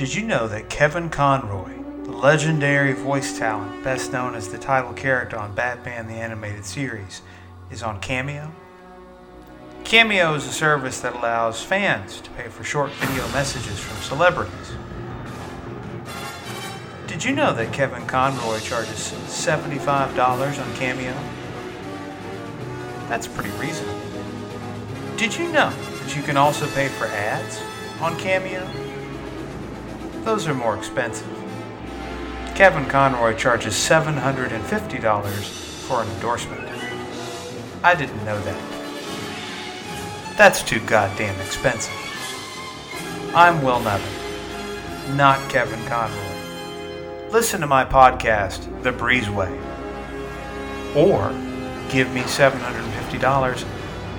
Did you know that Kevin Conroy, the legendary voice talent best known as the title character on Batman the Animated Series, is on Cameo? Cameo is a service that allows fans to pay for short video messages from celebrities. Did you know that Kevin Conroy charges $75 on Cameo? That's pretty reasonable. Did you know that you can also pay for ads on Cameo? Those are more expensive. Kevin Conroy charges $750 for an endorsement. I didn't know that. That's too goddamn expensive. I'm Will Nevin, not Kevin Conroy. Listen to my podcast, The Breezeway. Or give me $750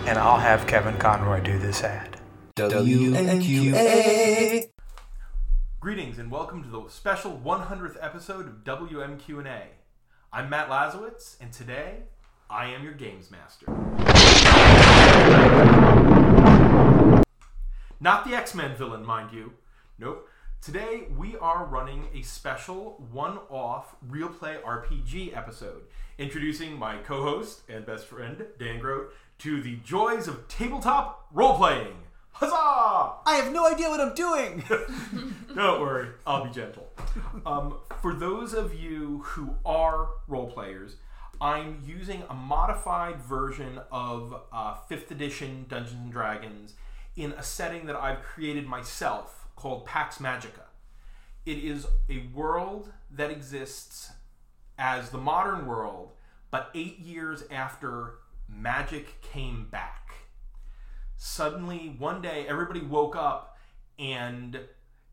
and I'll have Kevin Conroy do this ad. WNQA. Greetings and welcome to the special 100th episode of WMQ&A. I'm Matt Lazorwitz, and today I am your games master. Not the X-Men villain, mind you. Nope. Today we are running a special one-off real play RPG episode, introducing my co-host and best friend Dan Grote to the joys of tabletop role-playing. Huzzah! I have no idea what I'm doing. Don't worry, I'll be gentle. Um, for those of you who are role players, I'm using a modified version of uh, 5th edition Dungeons and Dragons in a setting that I've created myself called Pax Magica. It is a world that exists as the modern world, but eight years after magic came back suddenly one day everybody woke up and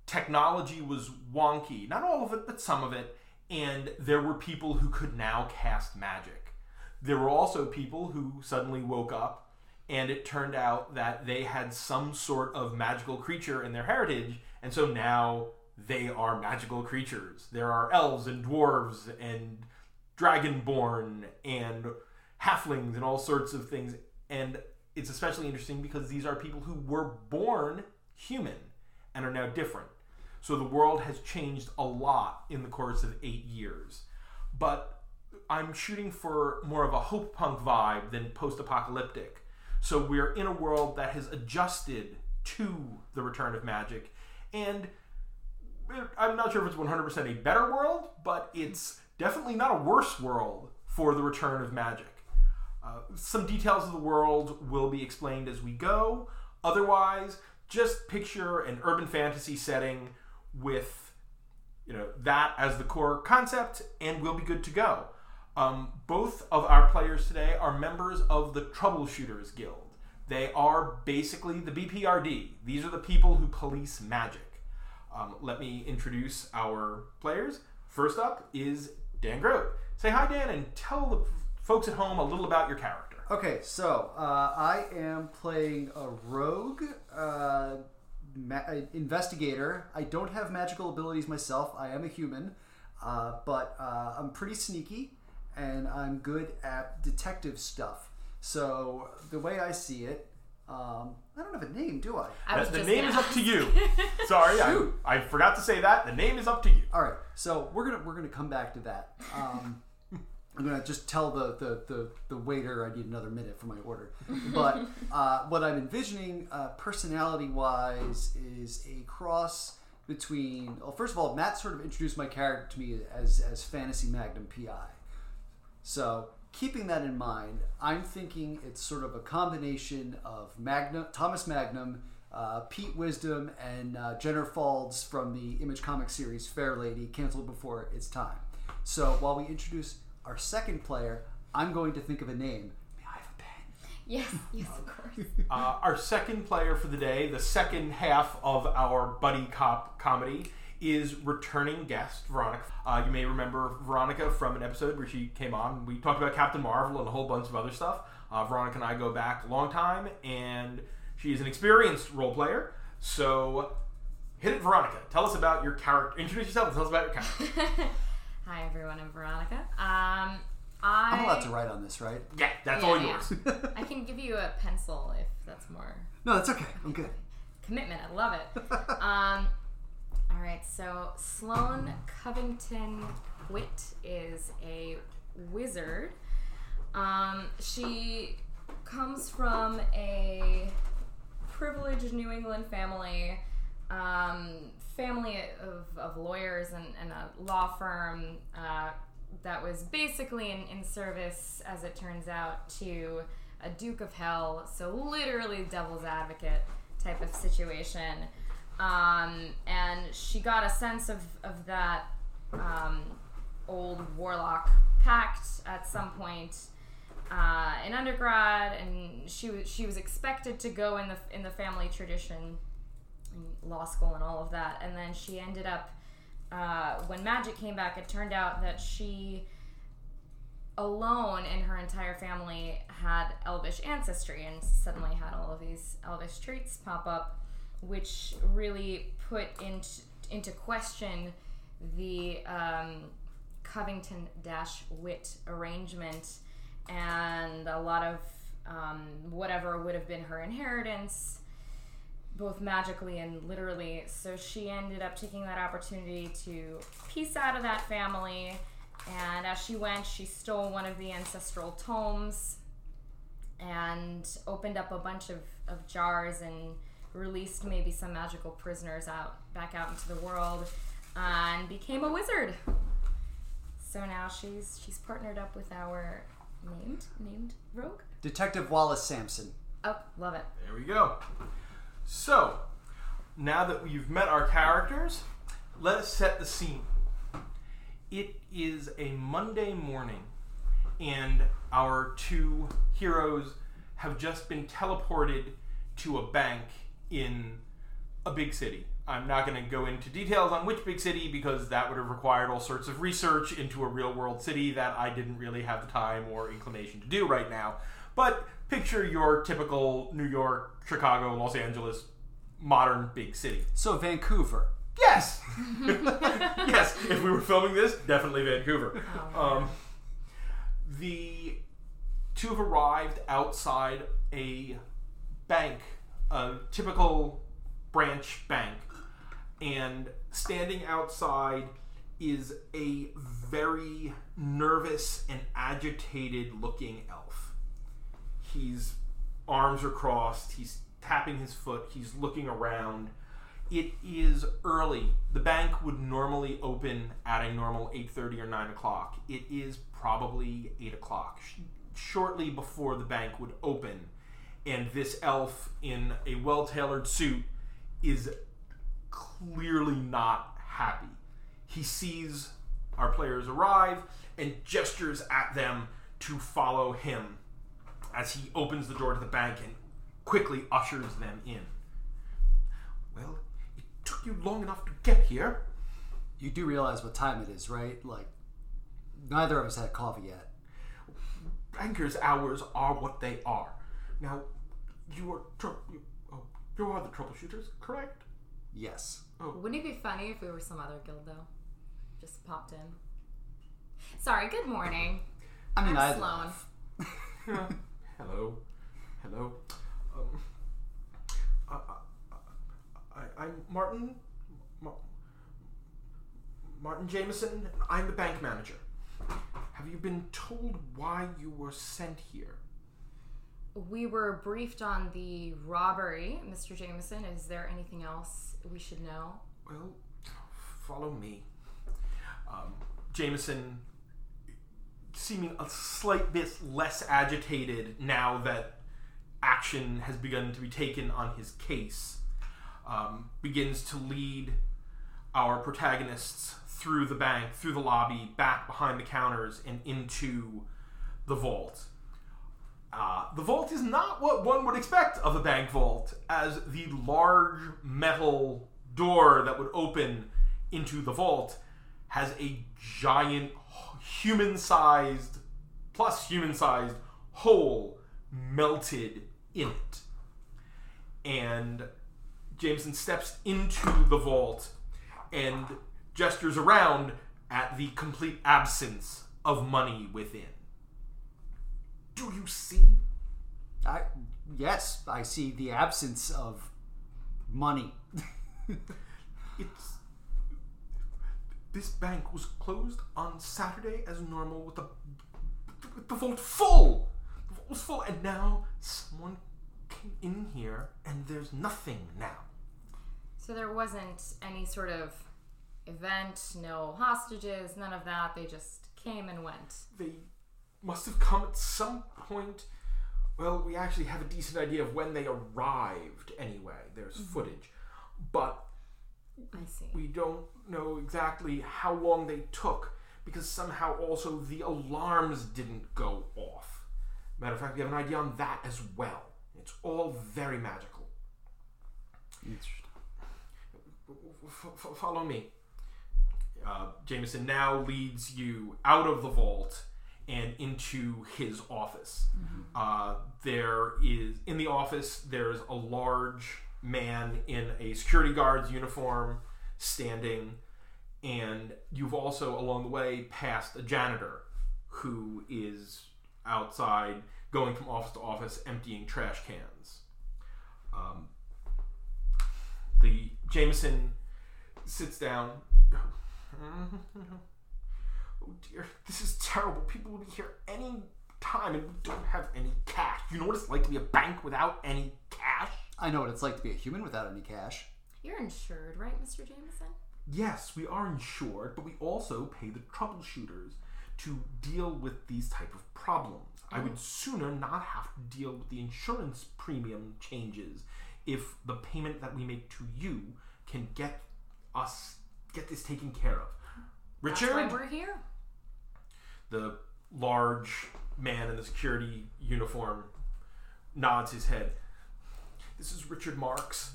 technology was wonky. Not all of it, but some of it. And there were people who could now cast magic. There were also people who suddenly woke up and it turned out that they had some sort of magical creature in their heritage. And so now they are magical creatures. There are elves and dwarves and dragonborn and halflings and all sorts of things. And it's especially interesting because these are people who were born human and are now different. So the world has changed a lot in the course of eight years. But I'm shooting for more of a hope punk vibe than post apocalyptic. So we're in a world that has adjusted to the return of magic. And I'm not sure if it's 100% a better world, but it's definitely not a worse world for the return of magic. Uh, some details of the world will be explained as we go. Otherwise, just picture an urban fantasy setting with you know that as the core concept, and we'll be good to go. Um, both of our players today are members of the Troubleshooters Guild. They are basically the BPRD. These are the people who police magic. Um, let me introduce our players. First up is Dan Grote. Say hi, Dan, and tell the folks at home a little about your character. Okay, so uh, I am playing a rogue uh, ma- investigator. I don't have magical abilities myself. I am a human, uh, but uh, I'm pretty sneaky and I'm good at detective stuff. So the way I see it, um, I don't have a name, do I? I the name is up to you. Sorry, I, I forgot to say that. The name is up to you. All right, so we're gonna we're gonna come back to that. Um, I'm gonna just tell the, the, the, the waiter I need another minute for my order. But uh, what I'm envisioning, uh, personality wise, is a cross between. Well, first of all, Matt sort of introduced my character to me as as Fantasy Magnum PI. So keeping that in mind, I'm thinking it's sort of a combination of Magnum, Thomas Magnum, uh, Pete Wisdom, and uh, Jennifer Falls from the Image comic series Fair Lady, canceled before its time. So while we introduce our second player, I'm going to think of a name. May I have a pen? Yes, yes, of course. Uh, our second player for the day, the second half of our buddy cop comedy, is returning guest Veronica. Uh, you may remember Veronica from an episode where she came on. We talked about Captain Marvel and a whole bunch of other stuff. Uh, Veronica and I go back a long time, and she is an experienced role player. So, hit it, Veronica. Tell us about your character. Introduce yourself and tell us about your character. Hi everyone, I'm Veronica. Um, I I'm allowed to write on this, right? yeah, that's Yeah, all yeah. yours. I can give you a pencil if that's more No, that's okay. I'm good. commitment. I love it. um, all right, so Sloane Covington Witt is a wizard. Um, she comes from a privileged New England family, um, family of, of lawyers and, and a law firm uh, that was basically in, in service, as it turns out, to a Duke of Hell, so literally devil's advocate type of situation. Um, and she got a sense of, of that um, old warlock pact at some point uh, in undergrad, and she was she was expected to go in the in the family tradition, law school and all of that, and then she ended up uh, when magic came back. It turned out that she alone in her entire family had elvish ancestry and suddenly had all of these elvish traits pop up which really put into into question the um, covington dash Witt arrangement and a lot of um, whatever would have been her inheritance both magically and literally so she ended up taking that opportunity to piece out of that family and as she went, she stole one of the ancestral tomes and opened up a bunch of, of jars and released maybe some magical prisoners out back out into the world and became a wizard. So now she's she's partnered up with our named named rogue. Detective Wallace Sampson. Oh, love it. There we go. So, now that we've met our characters, let us set the scene. It is a Monday morning, and our two heroes have just been teleported to a bank in a big city. I'm not going to go into details on which big city because that would have required all sorts of research into a real world city that I didn't really have the time or inclination to do right now. But picture your typical New York, Chicago, Los Angeles modern big city. So Vancouver. Yes. yes. If we were filming this, definitely Vancouver. Um, the two have arrived outside a bank, a typical branch bank, and standing outside is a very nervous and agitated looking elf. He's arms are crossed, he's tapping his foot, he's looking around it is early. The bank would normally open at a normal 8.30 or 9 o'clock. It is probably 8 o'clock, shortly before the bank would open. And this elf in a well-tailored suit is clearly not happy. He sees our players arrive and gestures at them to follow him as he opens the door to the bank and quickly ushers them in. Well, it took you long enough to get here. You do realize what time it is, right? Like, neither of us had coffee yet. Bankers' hours are what they are. Now, you are tr- you, oh, you are the troubleshooters, correct? Yes. Oh. Wouldn't it be funny if we were some other guild though? Just popped in. Sorry, good morning. I mean, I'm I Sloane. Hello, hello. Um, I, I, I, I'm Martin. Ma- Martin Jameson. I'm the bank manager. Have you been told why you were sent here? We were briefed on the robbery, Mr. Jameson. Is there anything else we should know? Well, follow me. Um, Jameson, seeming a slight bit less agitated now that action has begun to be taken on his case, um, begins to lead our protagonists through the bank, through the lobby, back behind the counters, and into the vault. Uh, the vault is not what one would expect of a bank vault, as the large metal door that would open into the vault has a giant human sized, plus human sized hole melted in it. And Jameson steps into the vault and gestures around at the complete absence of money within. Do you see? I yes, I see the absence of money. It's this bank was closed on Saturday as normal with the with the vault full. The vault was full, and now someone came in here, and there's nothing now. So there wasn't any sort of event, no hostages, none of that. They just came and went. They must have come at some point. Well, we actually have a decent idea of when they arrived. Anyway, there's mm-hmm. footage, but I see. we don't know exactly how long they took because somehow also the alarms didn't go off. Matter of fact, we have an idea on that as well. It's all very magical. F- f- follow me. Uh, Jameson now leads you out of the vault and into his office. Uh, there is in the office. There's a large man in a security guard's uniform standing, and you've also along the way passed a janitor who is outside going from office to office emptying trash cans. Um, the Jameson sits down. Oh dear, this is terrible. People will be here any time and we don't have any cash. You know what it's like to be a bank without any cash? I know what it's like to be a human without any cash. You're insured, right, Mr. Jameson? Yes, we are insured, but we also pay the troubleshooters to deal with these type of problems. I would mm. sooner not have to deal with the insurance premium changes if the payment that we make to you can get us get this taken care of. That's Richard, why we're here. the large man in the security uniform nods his head. This is Richard Marx.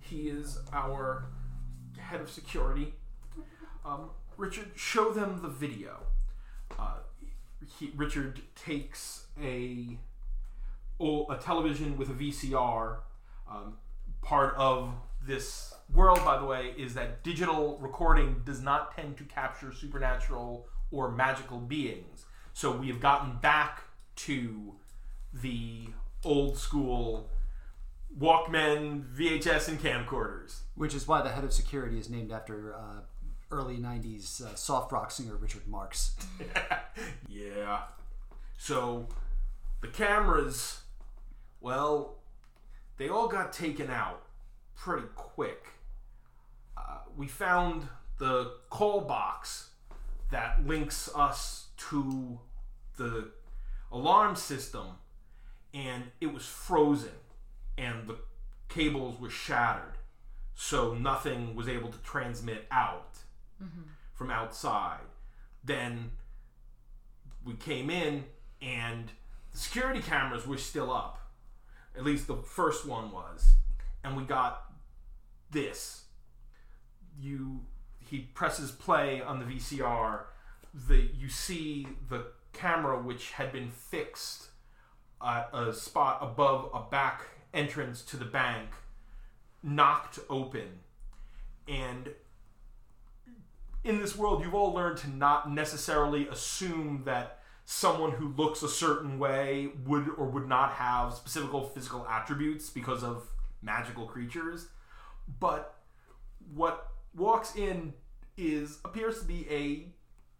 He is our head of security. Um, Richard, show them the video. Uh, he, Richard takes a a television with a VCR. Um, part of this world, by the way, is that digital recording does not tend to capture supernatural or magical beings. So we have gotten back to the old school Walkman, VHS, and camcorders. Which is why the head of security is named after uh, early 90s uh, soft rock singer Richard Marx. yeah. So the cameras, well, they all got taken out pretty quick. Uh, we found the call box that links us to the alarm system, and it was frozen, and the cables were shattered, so nothing was able to transmit out from outside. Then we came in and the security cameras were still up. At least the first one was. And we got this. You he presses play on the VCR. The you see the camera which had been fixed at a spot above a back entrance to the bank knocked open and in this world, you've all learned to not necessarily assume that someone who looks a certain way would or would not have specific physical attributes because of magical creatures. But what walks in is appears to be a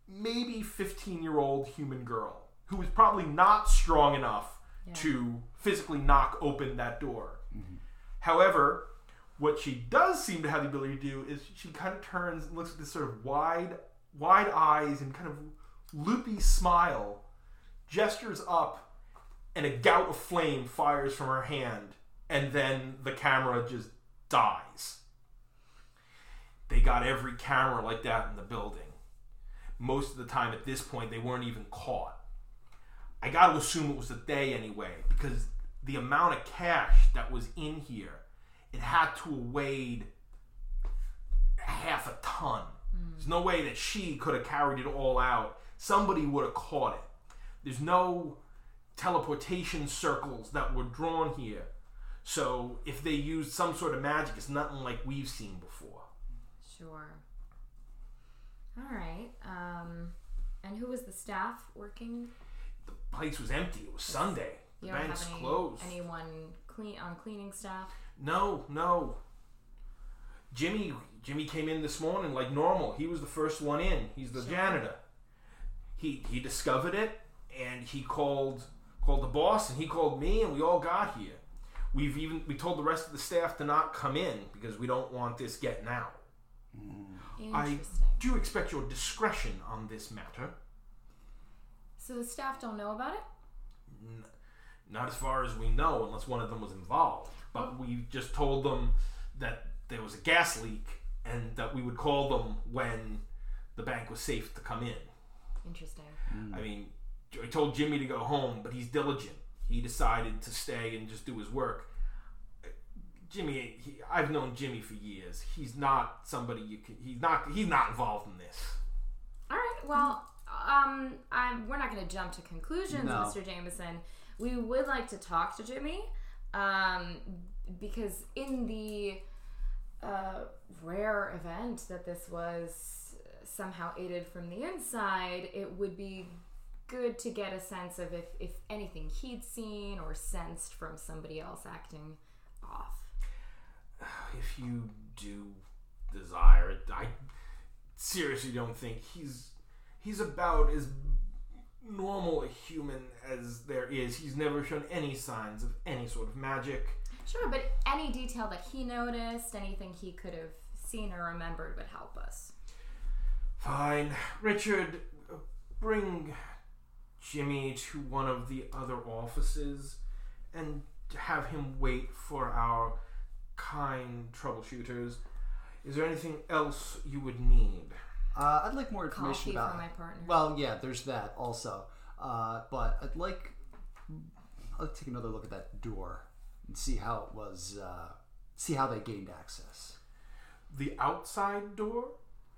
maybe 15 year old human girl who is probably not strong enough to physically knock open that door. Mm-hmm. However, what she does seem to have the ability to do is she kind of turns and looks with this sort of wide, wide eyes and kind of loopy smile, gestures up, and a gout of flame fires from her hand, and then the camera just dies. They got every camera like that in the building. Most of the time at this point, they weren't even caught. I got to assume it was a day anyway, because the amount of cash that was in here, it had to have weighed half a ton. There's no way that she could have carried it all out. Somebody would have caught it. There's no teleportation circles that were drawn here. So if they used some sort of magic, it's nothing like we've seen before. Sure. All right. Um, and who was the staff working? Place was empty. It was Sunday. The don't bank's have any, closed. anyone clean on cleaning staff. No, no. Jimmy Jimmy came in this morning like normal. He was the first one in. He's the Sure. janitor. He he discovered it and he called called the boss and he called me and we all got here. We've even we told the rest of the staff to not come in because we don't want this getting out. Mm. I do expect your discretion on this matter. So the staff don't know about it? Not as far as we know, unless one of them was involved. But oh. we just told them that there was a gas leak and that we would call them when the bank was safe to come in. Interesting. Hmm. I mean, I told Jimmy to go home, but he's diligent. He decided to stay and just do his work. Jimmy, he, I've known Jimmy for years. He's not somebody you can. He's not. He's not involved in this. All right. Well, um, I'm, we're not going to jump to conclusions, No. Mr. Jameson. We would like to talk to Jimmy, um, because in the uh, rare event that this was somehow aided from the inside, it would be good to get a sense of if, if anything he'd seen or sensed from somebody else acting off. if you do desire it, I seriously don't think he's he's about as normal a human as there is. He's never shown any signs of any sort of magic. Sure, but any detail that he noticed, anything he could have seen or remembered would help us. Fine, Richard, bring Jimmy to one of the other offices and have him wait for our kind troubleshooters. Is there anything else you would need? Uh, I'd like more information Coffee about. for my partner. Well, yeah, there's that also. Uh, but I'd like. I'll take another look at that door and see how it was. Uh, see how they gained access. The outside door?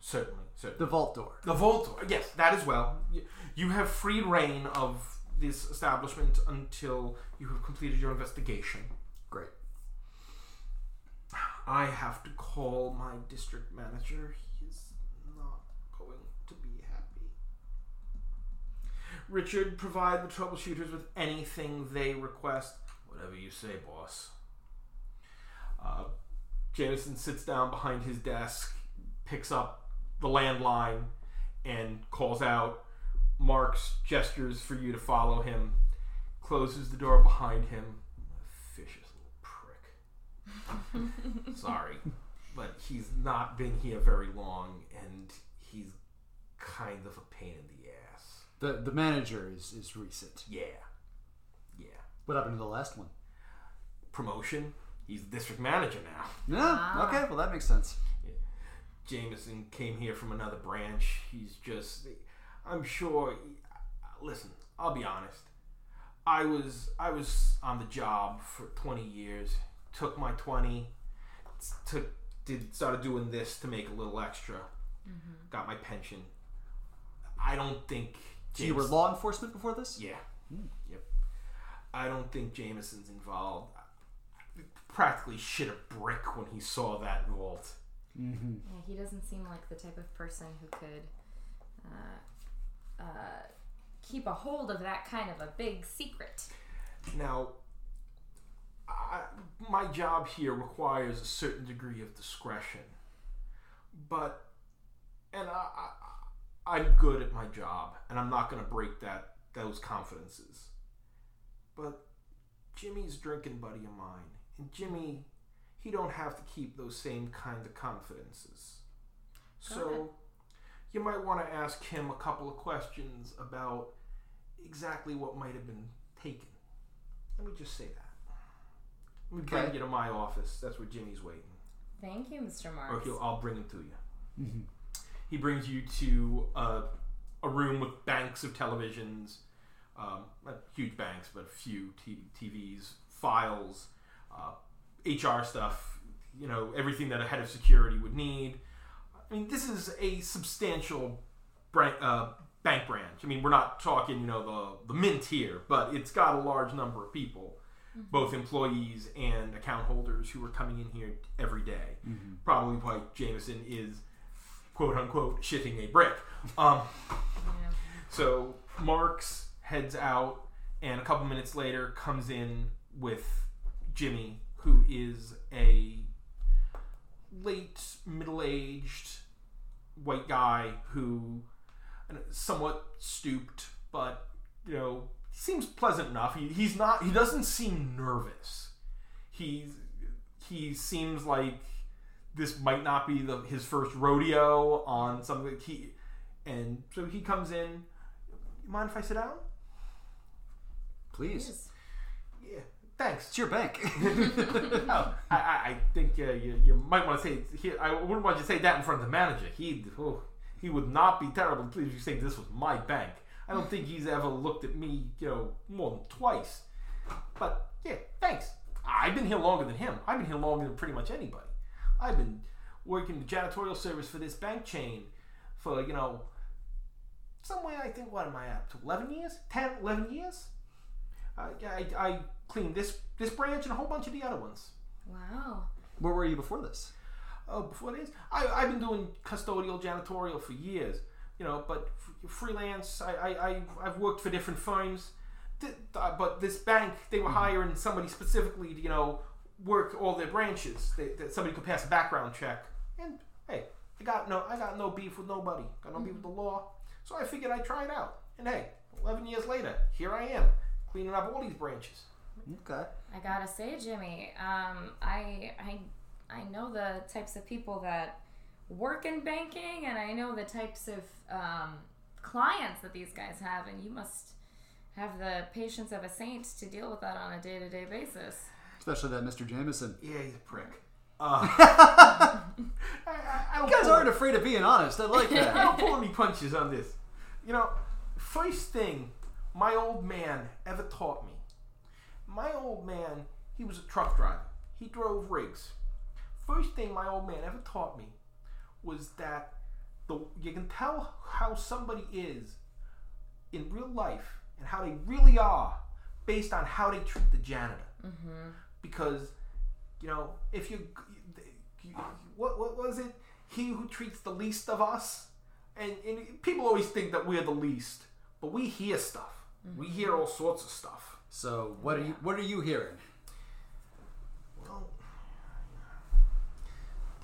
Certainly, certainly. The vault door. The vault door, yes, that as well. Y- You have free reign of this establishment until you have completed your investigation. Great. I have to call my district manager. He is not going to be happy. Richard, provide the troubleshooters with anything they request. Whatever you say, boss. Uh, Jameson sits down behind his desk, picks up the landline, and calls out. Marx gestures for you to follow him, closes the door behind him. Vicious little prick. Sorry, but he's not been here very long, and he's kind of a pain in the. The the manager is is recent. Yeah, yeah. What happened to the last one? Promotion. He's district manager now. No. Ah. Okay. Well, that makes sense. Jameson came here from another branch. He's just, I'm sure. Listen, I'll be honest. I was I was on the job for 20 years. Took my 20. Took did started doing this to make a little extra. Got my pension. I don't think. So you were law enforcement before this? Yeah. Yep. I don't think Jameson's involved. Practically shit a brick when he saw that vault. Yeah, he doesn't seem like the type of person who could uh, uh, keep a hold of that kind of a big secret. Now, I, my job here requires a certain degree of discretion, but and I, I I'm good at my job, and I'm not going to break that those confidences. But Jimmy's drinking buddy of mine, and Jimmy, he don't have to keep those same kind of confidences. Got So it. you might want to ask him a couple of questions about exactly what might have been taken. Let me just say that. Let me bring you to my office. That's where Jimmy's waiting. Thank you, Mr. Or Marx. he'll, I'll bring him to you. Mm-hmm. He brings you to uh, a room with banks of televisions, um, not huge banks, but a few t- TVs, files, uh, HR stuff, you know, everything that a head of security would need. I mean, this is a substantial bran- uh, bank branch. I mean, we're not talking, you know, the, the mint here, but it's got a large number of people, both employees and account holders who are coming in here every day. Probably why Jameson is, quote unquote, shitting a brick. Um, Yeah. so Marx heads out, and a couple minutes later comes in with Jimmy, who is a late middle aged white guy who somewhat stooped, but you know seems pleasant enough. He, he's not. He doesn't seem nervous. He's he seems like this might not be the his first rodeo on something. He and so he comes in. You mind if I sit down? Please. Yes. Yeah. Thanks. It's your bank. oh, I, I, I think uh, you, you might want to say he, I wouldn't want you to say that in front of the manager. He oh, he would not be terrible pleased if you say this was my bank. I don't think he's ever looked at me, you know, more than twice. But yeah, thanks. I've been here longer than him. I've been here longer than pretty much anybody. I've been working the janitorial service for this bank chain for you know somewhere I think what am I up to? Eleven years? 10, 11 years? Uh, I, I cleaned this this branch and a whole bunch of the other ones. Wow. Where were you before this? Oh, before this, I, I've been doing custodial janitorial for years, you know, but f- freelance. I, I, I, I've worked for different firms, Th- uh, but this bank, they were hiring somebody specifically to, you know, work all their branches. They, that somebody could pass a background check, and hey, I got no, I got no beef with nobody. Got no beef with the law. So I figured I'd try it out. And hey, 11 years later, here I am, cleaning up all these branches. Okay. I gotta say, Jimmy, um, I I I know the types of people that work in banking, and I know the types of um, clients that these guys have, and you must have the patience of a saint to deal with that on a day to day basis. Especially that Mr. Jameson. Yeah, he's a prick. Uh, I, I, I You guys pull- aren't afraid of being honest. I like I that. don't pull any punches on this. You know, first thing my old man ever taught me. My old man, he was a truck driver. He drove rigs. First thing my old man ever taught me was that the you can tell how somebody is in real life and how they really are based on how they treat the janitor. Because you know, if you, you what what was it? He who treats the least of us, and, and people always think that we're the least, but we hear stuff. We hear all sorts of stuff. So what are you what are you hearing? Well,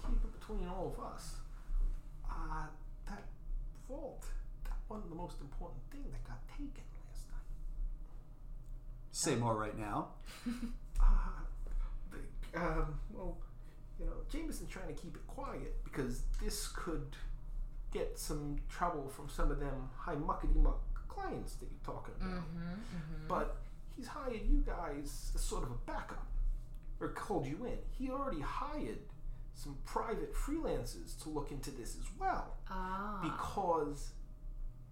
keep it between all of us. Uh, that vault, that wasn't the most important thing that got taken last night. Say more right now. Uh, the, um, well, you know, Jameson's trying to keep it quiet because this could get some trouble from some of them high muckety muck clients that you're talking about. But he's hired you guys as sort of a backup, or called you in. He already hired some private freelancers to look into this as well Ah. because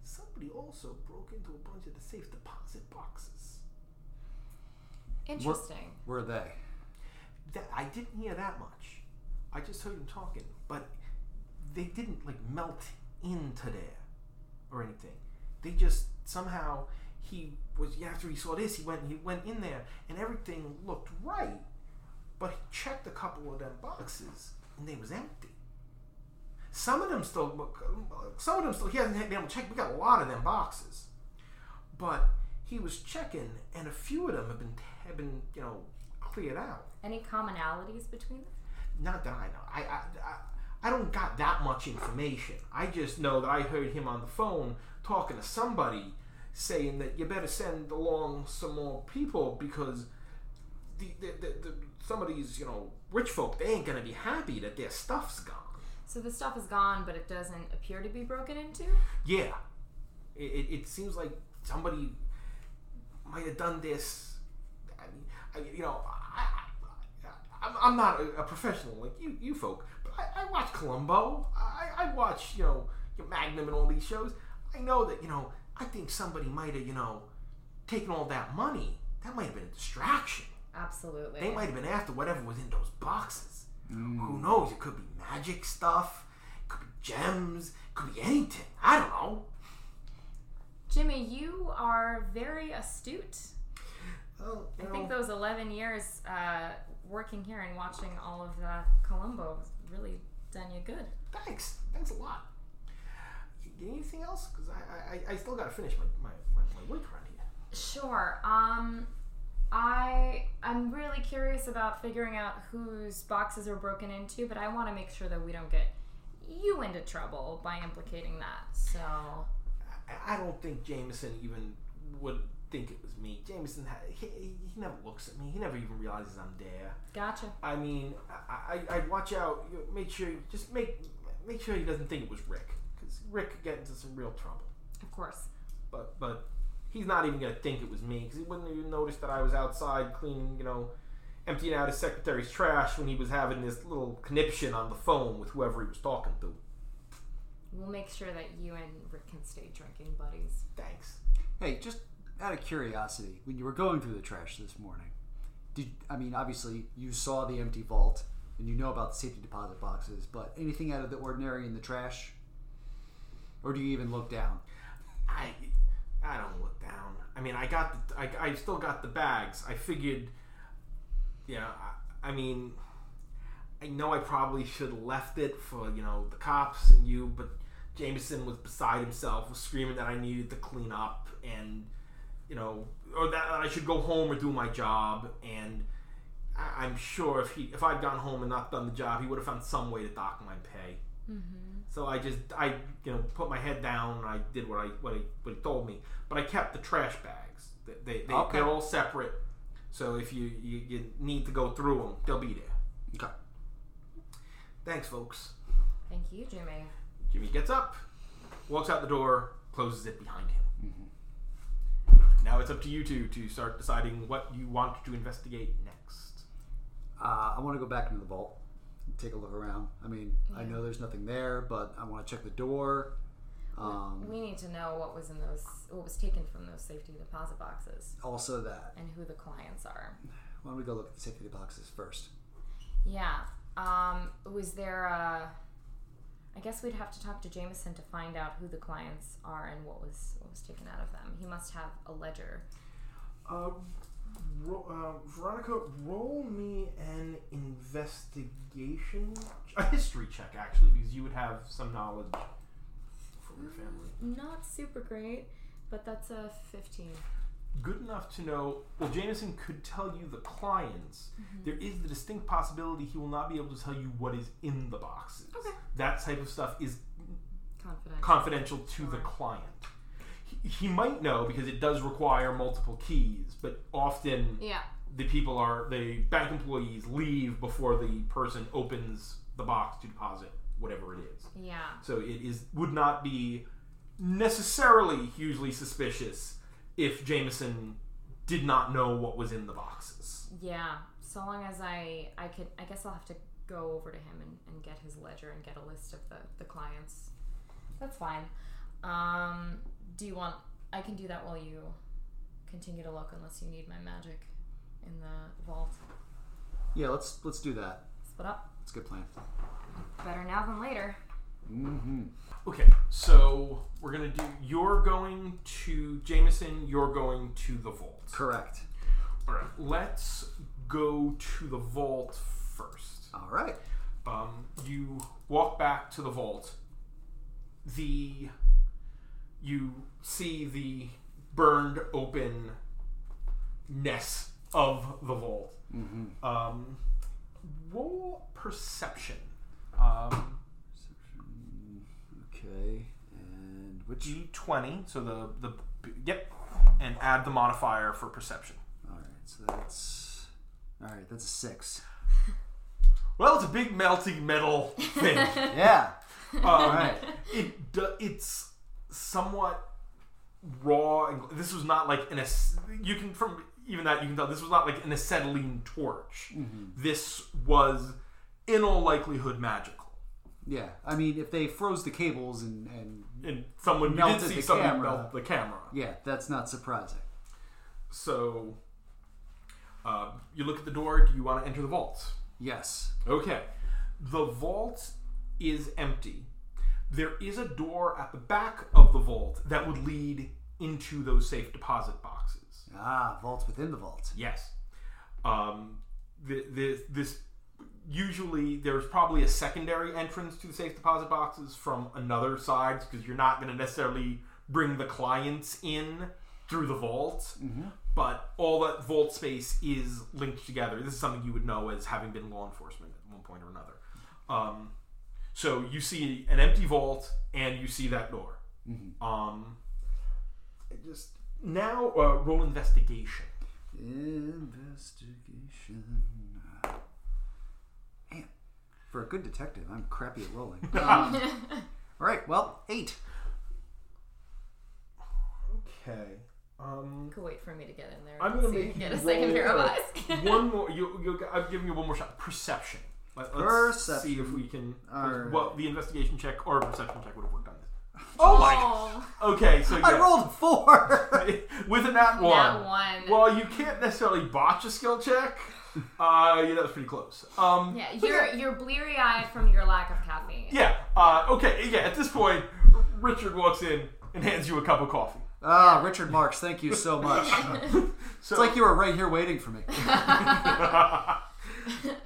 somebody also broke into a bunch of the safe deposit boxes. Interesting. Where are they? That I didn't hear that much. I just heard him talking, but they didn't like melt into there or anything. They just somehow he was after he saw this, he went he went in there and everything looked right, but he checked a couple of them boxes and they was empty. Some of them still, some of them still. He hasn't been able to check. We got a lot of them boxes, but he was checking, and a few of them have been have been you know out. Any commonalities between them? Not that I know. I, I, I, I don't got that much information. I just know that I heard him on the phone talking to somebody saying that you better send along some more people because the, the, the, the some of these, you know, rich folk, they ain't going to be happy that their stuff's gone. So the stuff is gone, but it doesn't appear to be broken into. Yeah. It, it, it seems like somebody might have done this. I mean, I, you know, I, I, I'm, I'm not a, a professional like you, you folk, but I, I watch Columbo. I, I watch, you know, Magnum and all these shows. I know that, you know, I think somebody might have, you know, taken all that money. That might have been a distraction. Absolutely. They might have been after whatever was in those boxes. Mm. Who knows? It could be magic stuff. It could be gems. It could be anything. I don't know. Jimmy, you are very astute. Well, I know, think those 11 years uh, working here and watching all of the Columbo has really done you good. thanks. Thanks a lot. You you need anything else? Because I, I, I still got to finish my, my, my, my work around here. Sure. Um, I I'm really curious about figuring out whose boxes are broken into, but I want to make sure that we don't get you into trouble by implicating that. So I- I don't think Jameson even would think it was me. Jameson, ha- he, he never looks at me. He never even realizes I'm there. gotcha. I mean, I, I, I'd watch out. You know, make sure, just make make sure he doesn't think it was Rick, because Rick could get into some real trouble. Of course. But but he's not even gonna think it was me, because he wouldn't even notice that I was outside cleaning, you know, emptying out his secretary's trash when he was having this little conniption on the phone with whoever he was talking to. We'll make sure that you and Rick can stay drinking buddies. Thanks. Hey, just out of curiosity, when you were going through the trash this morning, did I mean obviously you saw the empty vault and you know about the safety deposit boxes, but anything out of the ordinary in the trash? Or do you even look down? I I don't look down. I mean, I got the, I, I still got the bags. I figured, you know, I, I mean, I know I probably should have left it for you know the cops and you, but Jameson was beside himself, was screaming that I needed to clean up and you know, or that I should go home or do my job. And I, I'm sure if he if I'd gone home and not done the job, he would have found some way to dock my pay. Mm-hmm. So I just I you know put my head down and I did what I what he what he told me. But I kept the trash bags. They, they, they Okay. they're all separate. So if you, you you need to go through them, they'll be there. Okay. Thanks, folks. Thank you, Jimmy. Jimmy gets up, walks out the door, closes it behind him. Now it's up to you two to start deciding what you want to investigate next. Uh, I want to go back into the vault and take a look around. I mean, I know there's nothing there, but I want to check the door. Um, We need to know what was in those, what was taken from those safety deposit boxes, also that. and who the clients are. Why don't we go look at the safety boxes first? Yeah. Um, was there a? I guess we'd have to talk to Jameson to find out who the clients are and what was what was taken out of them. He must have a ledger. Uh, ro- uh, Veronica, roll me an investigation, a history check actually, because you would have some knowledge from your family. Not super great, but that's a fifteen. Good enough to know. Well, Jameson could tell you the clients. Mm-hmm. There is the distinct possibility he will not be able to tell you what is in the boxes. Okay. That type of stuff is Confidential. confidential to the client. He, he might know because it does require multiple keys, but often yeah. the people are the bank employees leave before the person opens the box to deposit whatever it is. Yeah. So it is would not be necessarily hugely suspicious if Jameson did not know what was in the boxes. Yeah. So long as I I could I guess I'll have to go over to him and, and get his ledger and get a list of the, the clients. That's fine. Um do you want I can do that while you continue to look unless you need my magic in the vault. Yeah, let's let's do that. Split up. It's a good plan. Better now than later. Mm-hmm. Okay, so we're gonna do. You're going to Jameson. You're going to the vault. Correct. All right, let's go to the vault first. All right. Um, you walk back to the vault. The you see the burned open ness of the vault. Mm-hmm. Um, roll perception. Um, Okay. And which? D twenty. So the the yep, and add the modifier for perception. All right. So that's. All right. That's a six. Well, it's a big melty metal thing. Yeah. Um, right. It do, it's somewhat raw. And this was not like an ac- you can from even that you can tell this was not like an acetylene torch. This was in all likelihood magical. Yeah. I mean, if they froze the cables and and And someone you did Melted see the someone camera. melt the camera. yeah, that's not surprising. So uh, you look at the door. Do you want to enter the vault? Yes. Okay. The vault is empty. There is a door at the back of the vault that would lead into those safe deposit boxes. Ah, vaults within the vault. Yes. Um, the, the, this usually there's probably a secondary entrance to the safe deposit boxes from another side because you're not going to necessarily bring the clients in through the vault, but all that vault space is linked together. This is something you would know as having been law enforcement at one point or another. Um, so you see an empty vault and you see that door. Um, just now uh, roll investigation. Investigation. Man, for a good detective, I'm crappy at rolling. Um, all right, well, eight. Okay. Um, Could wait for me to get in there. I'm gonna see make you you get a second pair of eyes. one more. You, you, I'm giving you one more shot. Perception. Let, us Perception. see if we can. Alright. Well, the investigation check or perception check would have worked on this. Oh my. Oh, Okay, so I rolled a four. with a nat one. that one. Well, you can't necessarily botch a skill check. Uh, yeah, that was pretty close. Um, yeah, so you're you're bleary eyed from your lack of caffeine. Yeah. Uh, okay. Yeah. At this point, Richard walks in and hands you a cup of coffee. Ah, Richard Marx, thank you so much. So, It's like you were right here waiting for me.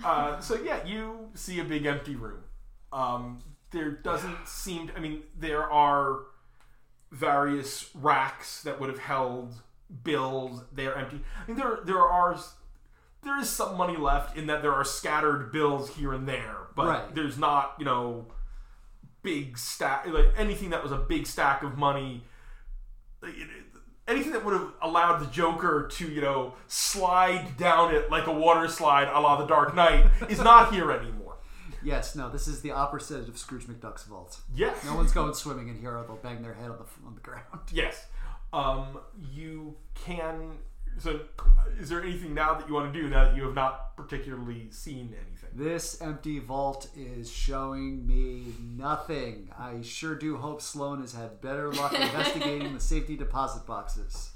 uh, so yeah, you see a big empty room. Um, there doesn't seem. I mean, there are various racks that would have held bills. They are empty. I mean, there there are there is some money left in that there are scattered bills here and there, but Right. there's not you know big stack like anything that was a big stack of money. like, it- it- Anything that would have allowed the Joker to, you know, slide down it like a water slide a la The Dark Knight is not here anymore. Yes, no, this is the opposite of Scrooge McDuck's vault. Yes. No one's going swimming in here or they'll bang their head on the, on the ground. Yes. Um, you can. So, is there anything now that you want to do now that you have not particularly seen anything? This empty vault is showing me nothing. I sure do hope Sloane has had better luck investigating the safety deposit boxes.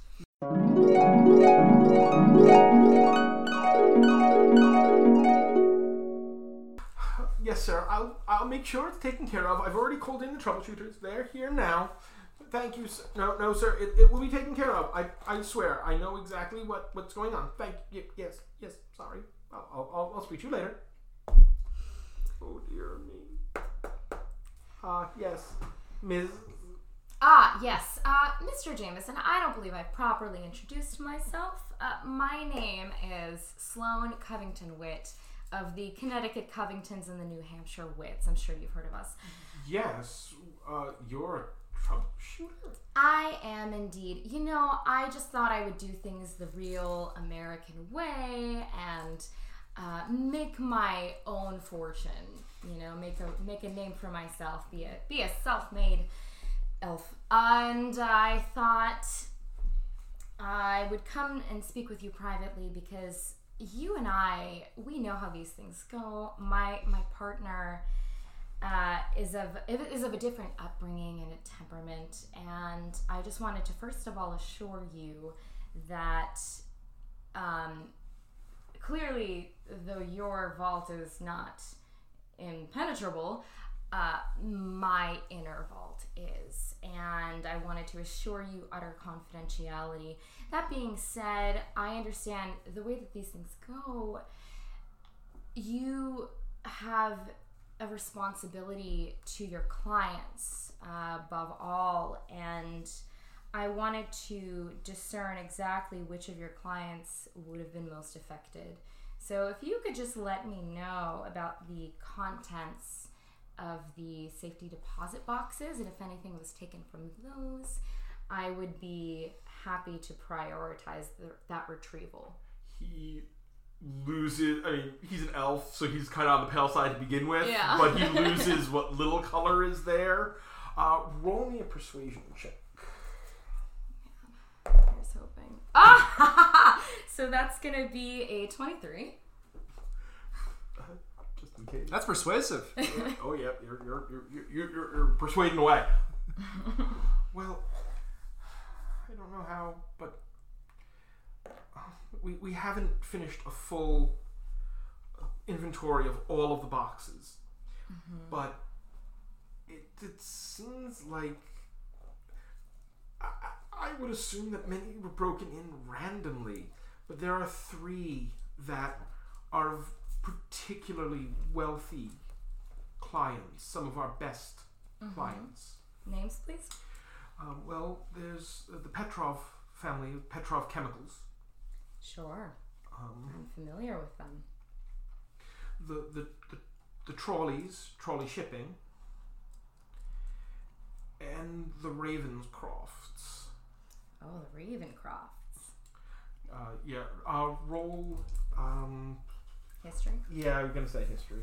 Yes, sir. I'll I'll make sure it's taken care of. I've already called in the troubleshooters. They're here now. Thank you, sir. No, no, sir. It, it will be taken care of. I, I swear. I know exactly what, what's going on. Thank you. Yes, yes. Sorry. I'll, I'll, I'll, speak to you later. Oh dear me. Ah, yes, Ms. Ah, yes. Uh, Mr. Jameson, I don't believe I've properly introduced myself. Uh, my name is Sloane Covington Witt of the Connecticut Covingtons and the New Hampshire Witts. I'm sure you've heard of us. Yes, uh, you're a troubleshooter. I am indeed. You know, I just thought I would do things the real American way and uh, make my own fortune. You know, make a make a name for myself. Be a be a self-made elf. And I thought I would come and speak with you privately because you and I we know how these things go. My my partner uh, is of is of a different upbringing and a temperament, and I just wanted to first of all assure you that um, clearly, though your vault is not impenetrable, uh, my inner vault is, and I wanted to assure you utter confidentiality. That being said, I understand the way that these things go. You have a responsibility to your clients uh, above all, and I wanted to discern exactly which of your clients would have been most affected. So, if you could just let me know about the contents of the safety deposit boxes and if anything was taken from those, I would be happy to prioritize the, that retrieval. He loses. I mean, he's an elf, so he's kind of on the pale side to begin with. Yeah. But he loses what little color is there. Uh, roll me a persuasion check. I was hoping. Ah! so that's gonna be a 23. Just in case. That's persuasive. oh yeah, you're you're you're you're, you're, you're persuading away. well, I don't know how, but uh, we we haven't finished a full uh, inventory of all of the boxes, but it it seems like. I, I would assume that many were broken in randomly, but there are three that are of particularly wealthy clients, some of our best clients. Names, please. Um, well, there's uh, the Petrov family, Petrov Chemicals. Sure. Um, I'm familiar with them. the, the, the, the trolleys, trolley shipping, and the Ravenscrofts. Oh, the Ravencrofts. Uh, yeah, uh, roll. Um, History? yeah, I'm gonna say history.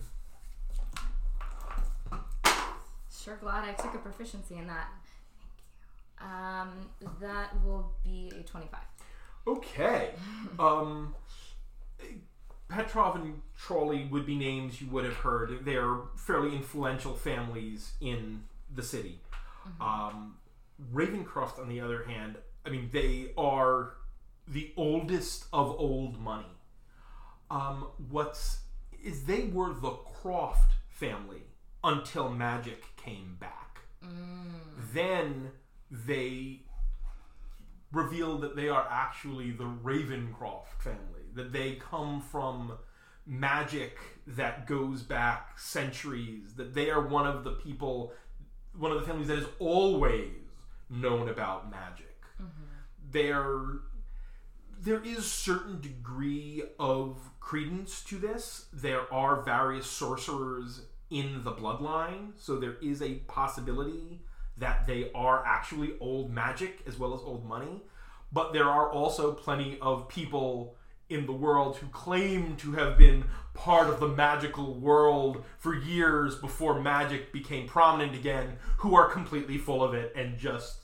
Sure glad I took a proficiency in that. Thank you. Um, that will be a 25. Okay. Um, Petrov and Trolley would be names you would have heard. They're fairly influential families in the city. Um, Ravencroft, on the other hand, I mean, they are the oldest of old money. Um, what's is they were the Croft family until magic came back. Then they reveal that they are actually the Ravencroft family, that they come from magic that goes back centuries, that they are one of the people, one of the families that is always known about magic. Mm-hmm. They're there is certain degree of credence to this. There are various sorcerers in the bloodline, so there is a possibility that they are actually old magic as well as old money. But there are also plenty of people in the world who claim to have been part of the magical world for years before magic became prominent again, who are completely full of it and just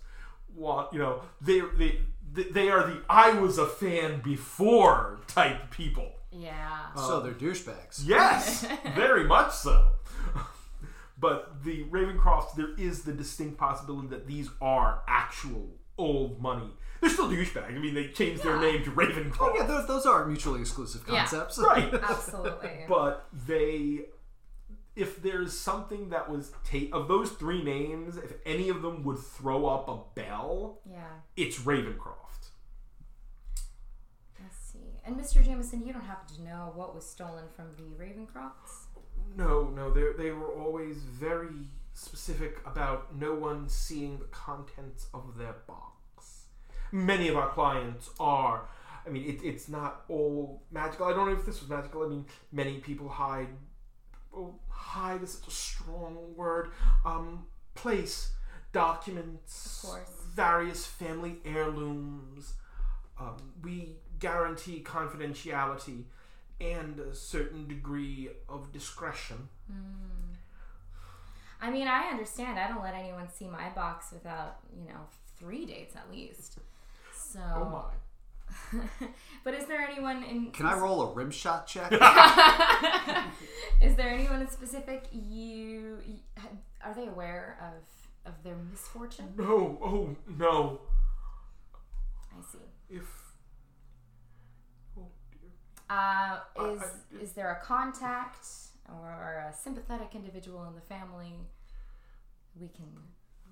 want, you know, they they they are the I was a fan before type people. Yeah. so they're douchebags. Yes, very much so. But the Ravencrofts, there is the distinct possibility that these are actual old money. They're still douchebags. I mean, they changed their name to Ravencroft. Oh yeah, those, those are mutually exclusive Yeah. concepts. Right. Absolutely. but they if there's something that was ta- of those three names if any of them would throw up a bell yeah. it's ravencroft Let's see. And Mr. Jameson, you don't happen to know what was stolen from the Ravencrofts? No no they they were always very specific about no one seeing the contents of their box. Many of our clients are i mean it, it's not all magical. I don't know if this was magical. I mean many people hide oh, hide is such a strong word um place documents Of course. various family heirlooms. Um, we guarantee confidentiality and a certain degree of discretion hmm. I mean, I understand. I don't let anyone see my box without, you know, three dates at least. So. oh my but is there anyone in? Can I roll a rim shot check? is there anyone in specific you? Are they aware of of their misfortune? no oh no I see. if dear Uh, is I- is there a contact or a sympathetic individual in the family we can?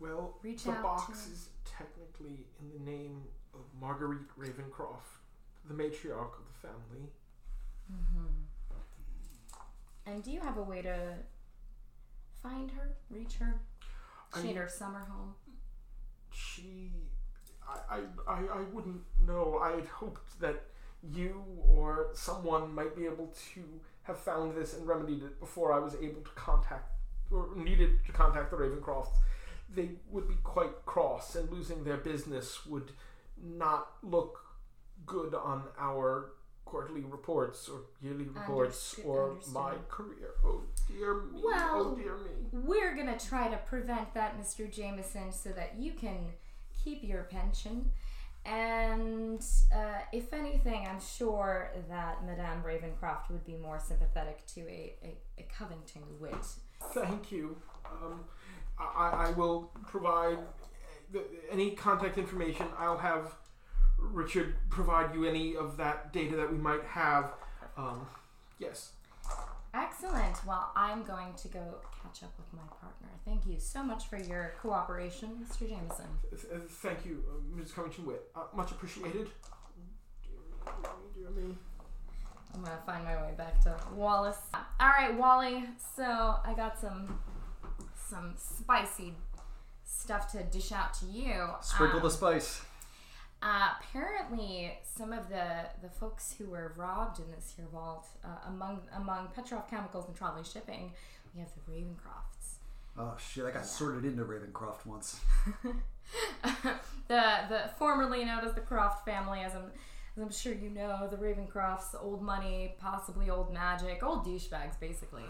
well Reach the out box to- is technically in the name of marguerite ravencroft the matriarch of the family And do you have a way to find her, reach her? She at her summer home. she I, I, I, I wouldn't know i had hoped that you or someone might be able to have found this and remedied it before i was able to contact or needed to contact the ravencrofts they would be quite cross and losing their business would not look good on our quarterly reports or yearly reports Understood- or understood. my career oh dear me oh, Well, oh dear me We're gonna try to prevent that, Mr. Jameson, so that you can keep your pension. And uh, if anything, I'm sure that Madame Ravencroft would be more sympathetic to a, a, a Covington Witt. Thank you. Um, I, I will provide the, any contact information. I'll have Richard provide you any of that data that we might have. Um, yes. Excellent. Well, I'm going to go catch up with my partner. Thank you so much for your cooperation, Mr. Jameson. Th- thank you, uh, Ms. Covington Witt. Uh, much appreciated. Dear me, dear me, dear me. I'm gonna find my way back to Wallace. All right, Wally. So I got some some spicy stuff to dish out to you. Sprinkle Um, the spice. Uh, apparently, some of the, the folks who were robbed in this here vault, uh, among among Petrov Chemicals and Trolley Shipping, we have the Ravencrofts. Oh shit! I got sorted into Ravencroft once. the the formerly known as the Croft family, as I'm as I'm sure you know, the Ravencrofts, old money, possibly old magic, old douchebags, basically.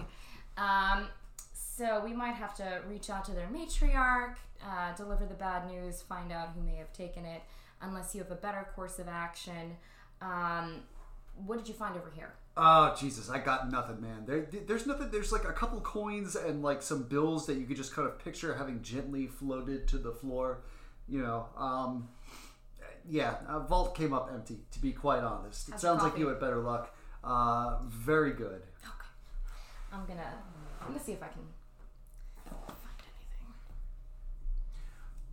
Um, so we might have to reach out to their matriarch, uh, deliver the bad news, find out who may have taken it, unless you have a better course of action. Um, what did you find over here? Oh Jesus! I got nothing, man. There, there's nothing. There's like a couple coins and like some bills that you could just kind of picture having gently floated to the floor. You know, um, yeah. Uh, vault came up empty. To be quite honest, it How's sounds the like you had better luck. Uh, very good. Okay. I'm gonna I'm gonna see if I can find anything.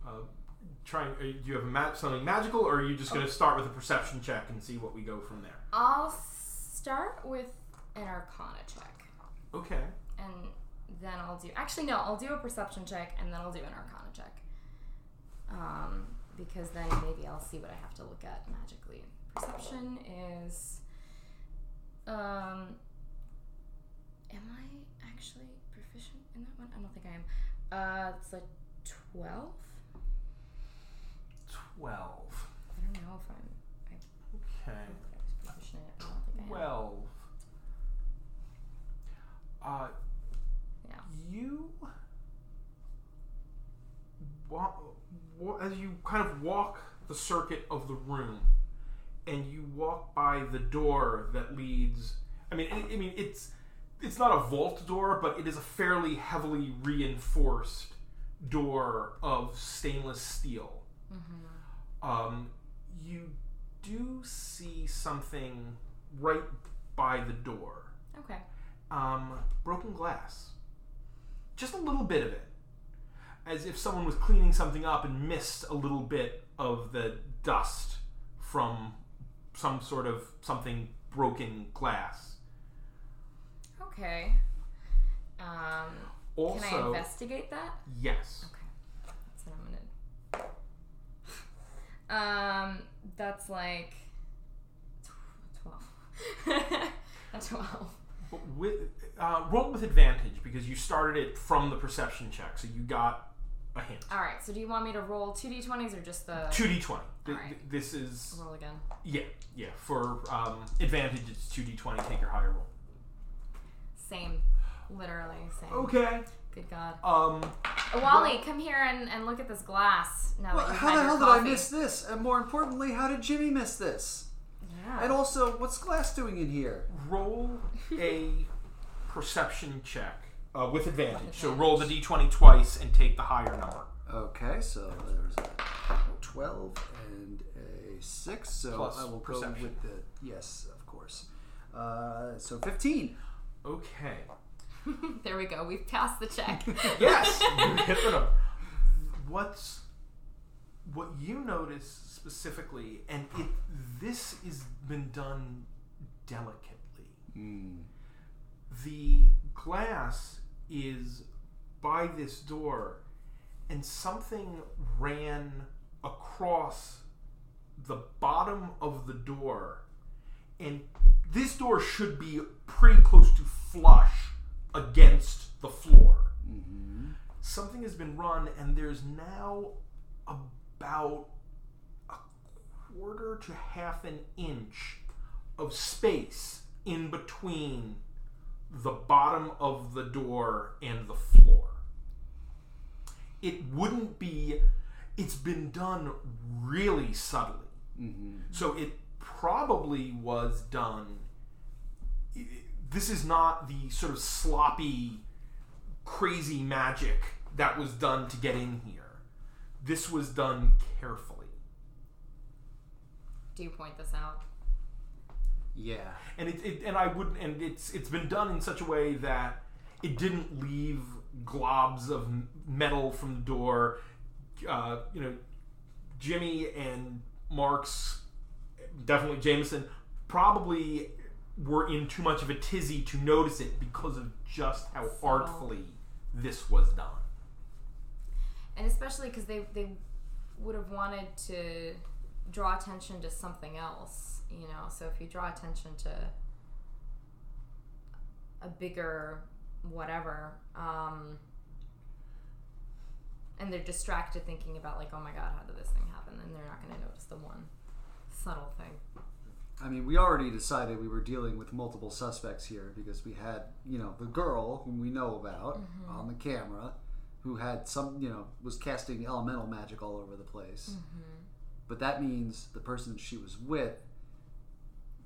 Uh, trying. Uh, do you have a ma- something magical, or are you just going to start with a perception check and see what we go from there? I'll start with an Arcana check, Okay. and then I'll do. Actually, no, I'll do a perception check, and then I'll do an Arcana check. Um, because then maybe I'll see what I have to look at magically. Perception is. Um. Am I actually proficient in that one? I don't think I am. Uh, it's like twelve. Twelve. I don't know if I'm. I Okay. I proficient in it. but I don't think I am. Twelve. Uh, Yeah. you wa- wa- as you kind of walk the circuit of the room and you walk by the door that leads i mean i I mean it's it's not a vault door but it is a fairly heavily reinforced door of stainless steel um, you do see something right by the door Okay. um, broken glass. Just a little bit of it. As if someone was cleaning something up and missed a little bit of the dust from some sort of something broken glass. Okay. Um, Also, can I investigate that? yes. Okay. That's what I'm gonna. Um, that's like twelve. A twelve. But with, uh, roll with advantage because you started it from the perception check, so you got a hint. All right. So do you want me to roll two d20s or just the 2d20. Th- Alright. This is. roll again? Yeah, yeah. For um, advantage, it's 2d20. Take your higher roll. Same. Literally same. Okay. Good God. Um, Uh, Wally, come here and, and look at this glass. Now Well, that how the your hell did I miss this? And more importantly, how did Jimmy miss this? Yeah. And also, what's Glass doing in here? roll a perception check uh, with advantage. With So roll the d20 twice and take the higher number. Okay, so there's a 12 and a 6. So Plus I will perception. go with the. Yes, of course. Uh, so 15. Okay. there we go. We've passed the check. Yes, you hit the number. What's what you notice specifically, and it this has been done delicately. Hmm. The glass is by this door, and something ran across the bottom of the door, and this door should be pretty close to flush against the floor. Mm-hmm. Something has been run, and there's now about a quarter to half an inch of space in between the bottom of the door and the floor. It wouldn't be, it's been done really subtly. Mm-hmm. So it probably was done. i- This is not the sort of sloppy, crazy magic that was done to get in here. This was done carefully. do you point this out? Yeah. and it, it and I wouldn't and it's it's been done in such a way that it didn't leave globs of metal from the door. Uh, you know, Jimmy and Mark's definitely Jameson probably were in too much of a tizzy to notice it because of just how So- artfully this was done. And especially because they they would have wanted to draw attention to something else, you know. So if you draw attention to a bigger whatever, um, and they're distracted thinking about like, oh my god, how did this thing happen? Then they're not going to notice the one subtle thing. I mean, we already decided we were dealing with multiple suspects here because we had, you know, the girl whom we know about mm-hmm. on the camera, who had some, you know, was casting elemental magic all over the place. Mm-hmm. But that means the person she was with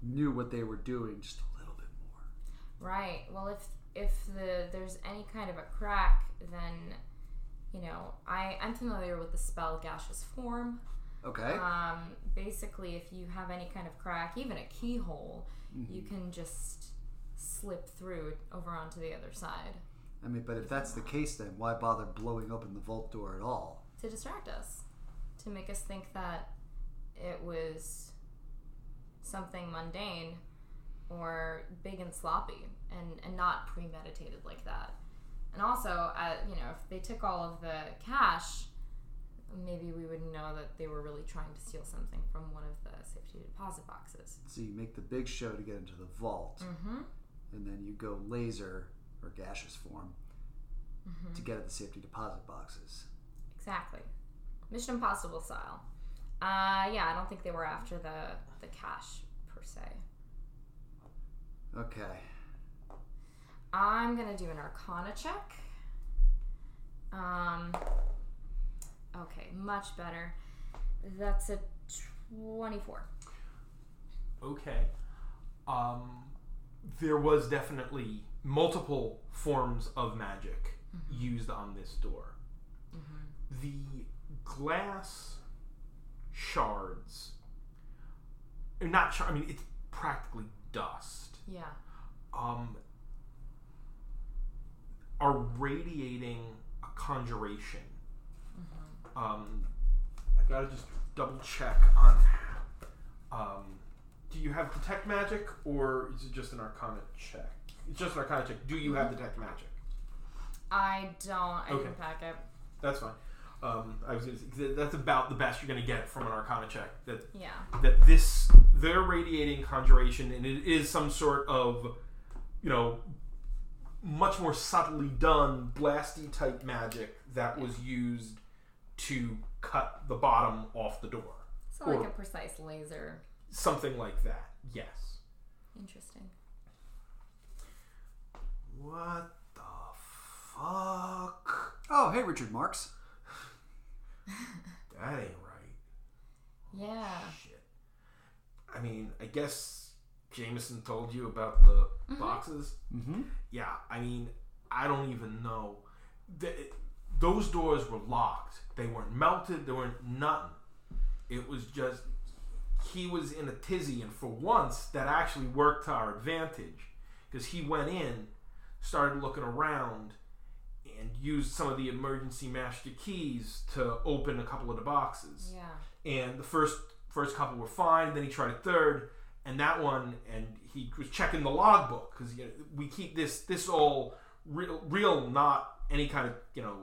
knew what they were doing just a little bit more. Right. Well, if if the there's any kind of a crack, then you know I I'm familiar with the spell gaseous form. Okay. Um, basically, if you have any kind of crack, even a keyhole, you can just slip through over onto the other side I mean, but if that's the case, then why bother blowing open the vault door at all? to distract us, to make us think that it was something mundane or big and sloppy and, and not premeditated like that. And also, uh, you know, if they took all of the cash, maybe we would know that they were really trying to steal something from one of the safety deposit boxes. So you make the big show to get into the vault, Mm-hmm. and then you go laser or gaseous form to get at the safety deposit boxes. Exactly. Mission Impossible style. Uh, yeah, I don't think they were after the, the cash per se. Okay. I'm gonna do an Arcana check. Um. Okay, much better. That's a twenty-four. Okay. Um, there was definitely multiple forms of magic used on this door. The glass shards, uh, not shard. I mean, it's practically dust. Yeah. Um, are radiating a conjuration. Um, I gotta just double check on. Um, do you have detect magic, or is it just an Arcana check? It's just an Arcana check. Do you have detect magic? I don't. I Okay. didn't pack it. That's fine. Um, I was gonna say, that's about the best you're gonna get from an Arcana check. That Yeah. that this they're radiating conjuration, and it is some sort of, you know, much more subtly done blasty type magic that was used to cut the bottom off the door, So like a precise laser. something like that. Yes. Interesting. What the fuck? Oh, hey, Richard Marx. That ain't right. Yeah. Shit. I mean, I guess Jameson told you about the boxes. Mm-hmm. Yeah, I mean, I don't even know. The, those doors were locked. They weren't melted. They weren't nothing. It was just he was in a tizzy, and for once, that actually worked to our advantage because he went in, started looking around, and used some of the emergency master keys to open a couple of the boxes Yeah. and the first first couple were fine. Then he tried a third, and that one, and he was checking the logbook because you know, we keep this this all real, real, not any kind of you know.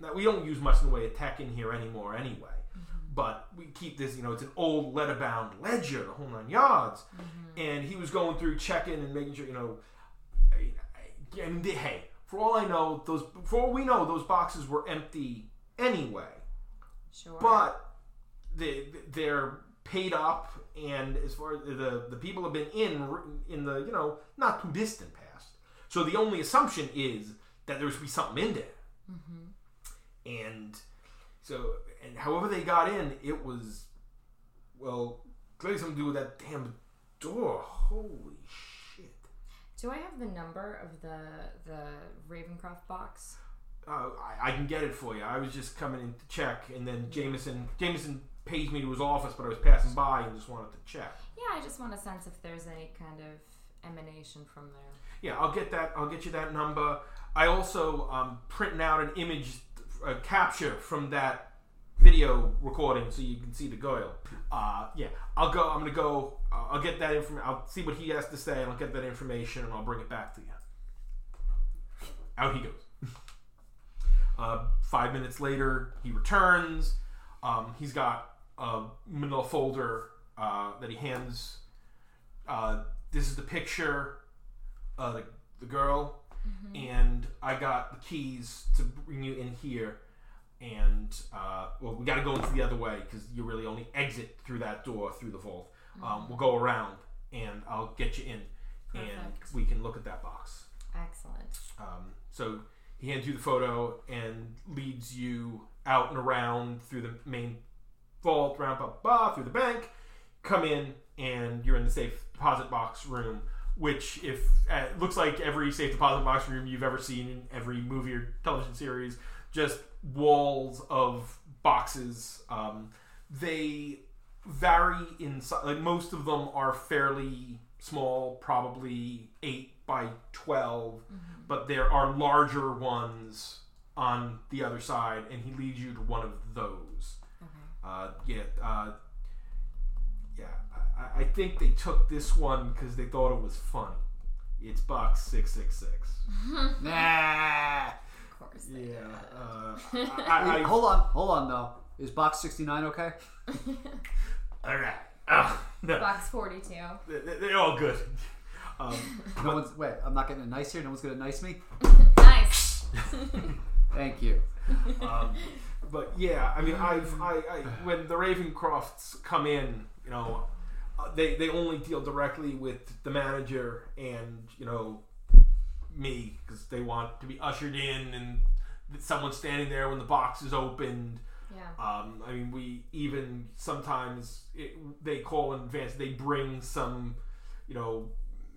Now, we don't use much in the way of tech in here anymore, anyway. Mm-hmm. But we keep this, you know, it's an old letter bound ledger, the whole nine yards. Mm-hmm. And he was going through checking and making sure, you know. I, I, I mean, hey, for all I know, those for all we know, those boxes were empty anyway Sure. but they they're paid up and as far as the the people have been in in the you know not too distant past so the only assumption is that there's be something in there mm-hmm. And so and however they got in it was well clearly something to do with that damn door holy shit do I have the number of the the Ravencroft box? uh, I, I can get it for you. I was just coming in to check, and then Jameson Jameson paged me to his office, but I was passing by and just wanted to check. Yeah, I just want a sense if there's any kind of emanation from there. Yeah, I'll get that. I'll get you that number. I also um, printing out an image uh, capture from that video recording so you can see the Goyle. Uh, yeah, I'll go. I'm gonna go. Uh, I'll get that information. I'll see what he has to say, and I'll get that information, and I'll bring it back to you. Out he goes. uh, five minutes later, he returns. Um, he's got a manila folder uh, that he hands. Uh, this is the picture the, the girl, and I got the keys to bring you in here. And uh, well, we got to go into the other way because you really only exit through that door through the vault. Um, we'll go around, and I'll get you in, and we can look at that box. Excellent. Um, so he hands you the photo and leads you out and around through the main vault, round up, blah, through the bank. Come in, and you're in the safe deposit box room, which if uh, looks like every safe deposit box room you've ever seen in every movie or television series, just walls of boxes. Um, they vary in size. like most of them are fairly small, probably eight by 12 but there are larger ones on the other side, and he leads you to one of those. Okay. Uh, yeah, uh, yeah. I, I think they took this one because they thought it was funny. It's box six six six. Nah. Of course. They Yeah. did. Uh, I, Wait, I, hold on, hold on though. Is box 69 okay? all right. Oh, no, Box 42. they- they're all good. Um, No one's wait. I'm not getting a nice here. No one's gonna nice me. nice. Thank you. um, but yeah, I mean, I've I, I when the Ravencrofts come in, you know, they they only deal directly with the manager and you know me because they want to be ushered in and someone standing there when the box is opened. Yeah. Um, I mean, we even sometimes it, they call in advance. They bring some, you know,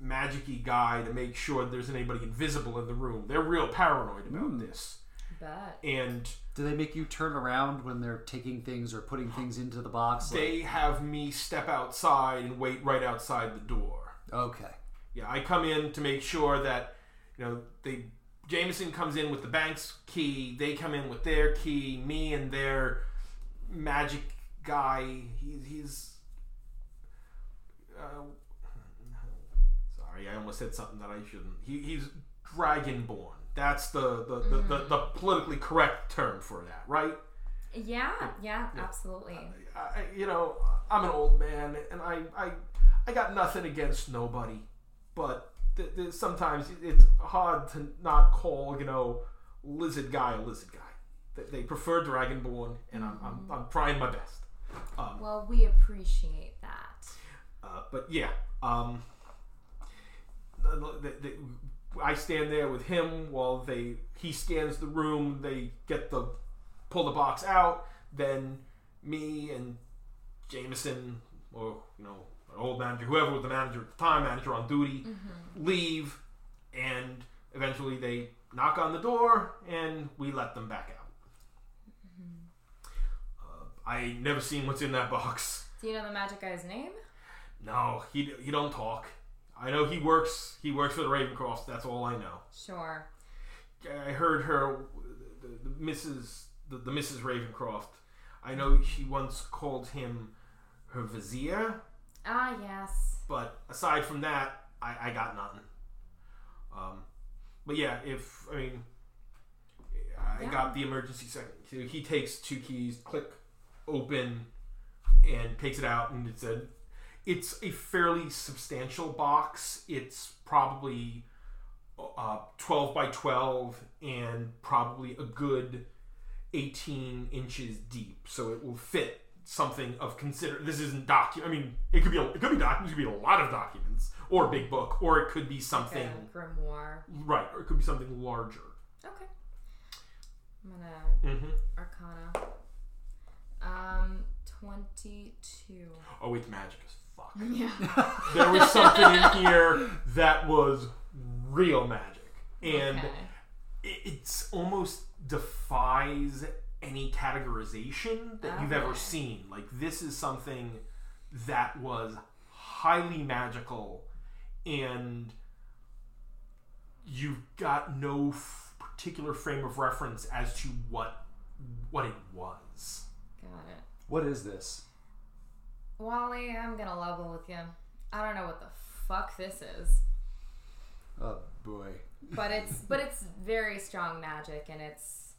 magicy guy to make sure there's anybody invisible in the room. They're real paranoid about this, Bet. and Do they make you turn around when they're taking things or putting things into the box? Like- they have me step outside and wait right outside the door. okay. Yeah, I come in to make sure that you know they Jameson comes in with the bank's key. They come in with their key. Me and their magic guy. He, he's. Uh, sorry, I almost said something that I shouldn't. He, he's dragonborn. That's the the, the, the the politically correct term for that, right? Yeah, yeah, absolutely. I, you know, I'm an old man, and I, I, I got nothing against nobody, but th- th- sometimes it's hard to not call, you know, lizard guy a lizard guy. They, they prefer dragonborn, and I'm, I'm, I'm trying my best. Um, Well, we appreciate that. uh, but yeah, um, the- the- the- I stand there with him while they he scans the room. They get the pull the box out. Then me and Jameson, or you know, an old manager, whoever was the manager at the time, manager on duty, leave, and eventually they knock on the door and we let them back out. Uh, I never seen what's in that box. Do you know the magic guy's name? No, he he don't talk. I know he works. He works for the Ravencroft. That's all I know. Sure. I heard her, the, the Mrs. The, the Mrs. Ravencroft. I know she once called him her vizier, Ah, yes. but aside from that, I, I got nothing. Um, but yeah, if I mean, I Yeah. got the emergency second. So he takes two keys, click, open, and takes it out, and it a, it's a fairly substantial box. It's probably uh, twelve by twelve, and probably a good eighteen inches deep. So it will fit something of consider. This isn't document. I mean, it could be a, it could be documents. It could be a lot of documents, or a big book, or it could be something Like grimoire. right, or it could be something larger. Okay. I'm gonna Mm-hmm. Arcana. Um, twenty-two. Oh, it's magic as fuck. Yeah. there was something in here that was real magic, and okay. it, it's almost defies any categorization that you've ever seen. Like this is something that was highly magical, and you've got no f- particular frame of reference as to what what it was. Got it. What is this? Wally, I'm gonna level with you. I don't know what the fuck this is, Oh boy. but it's but it's very strong magic, and it's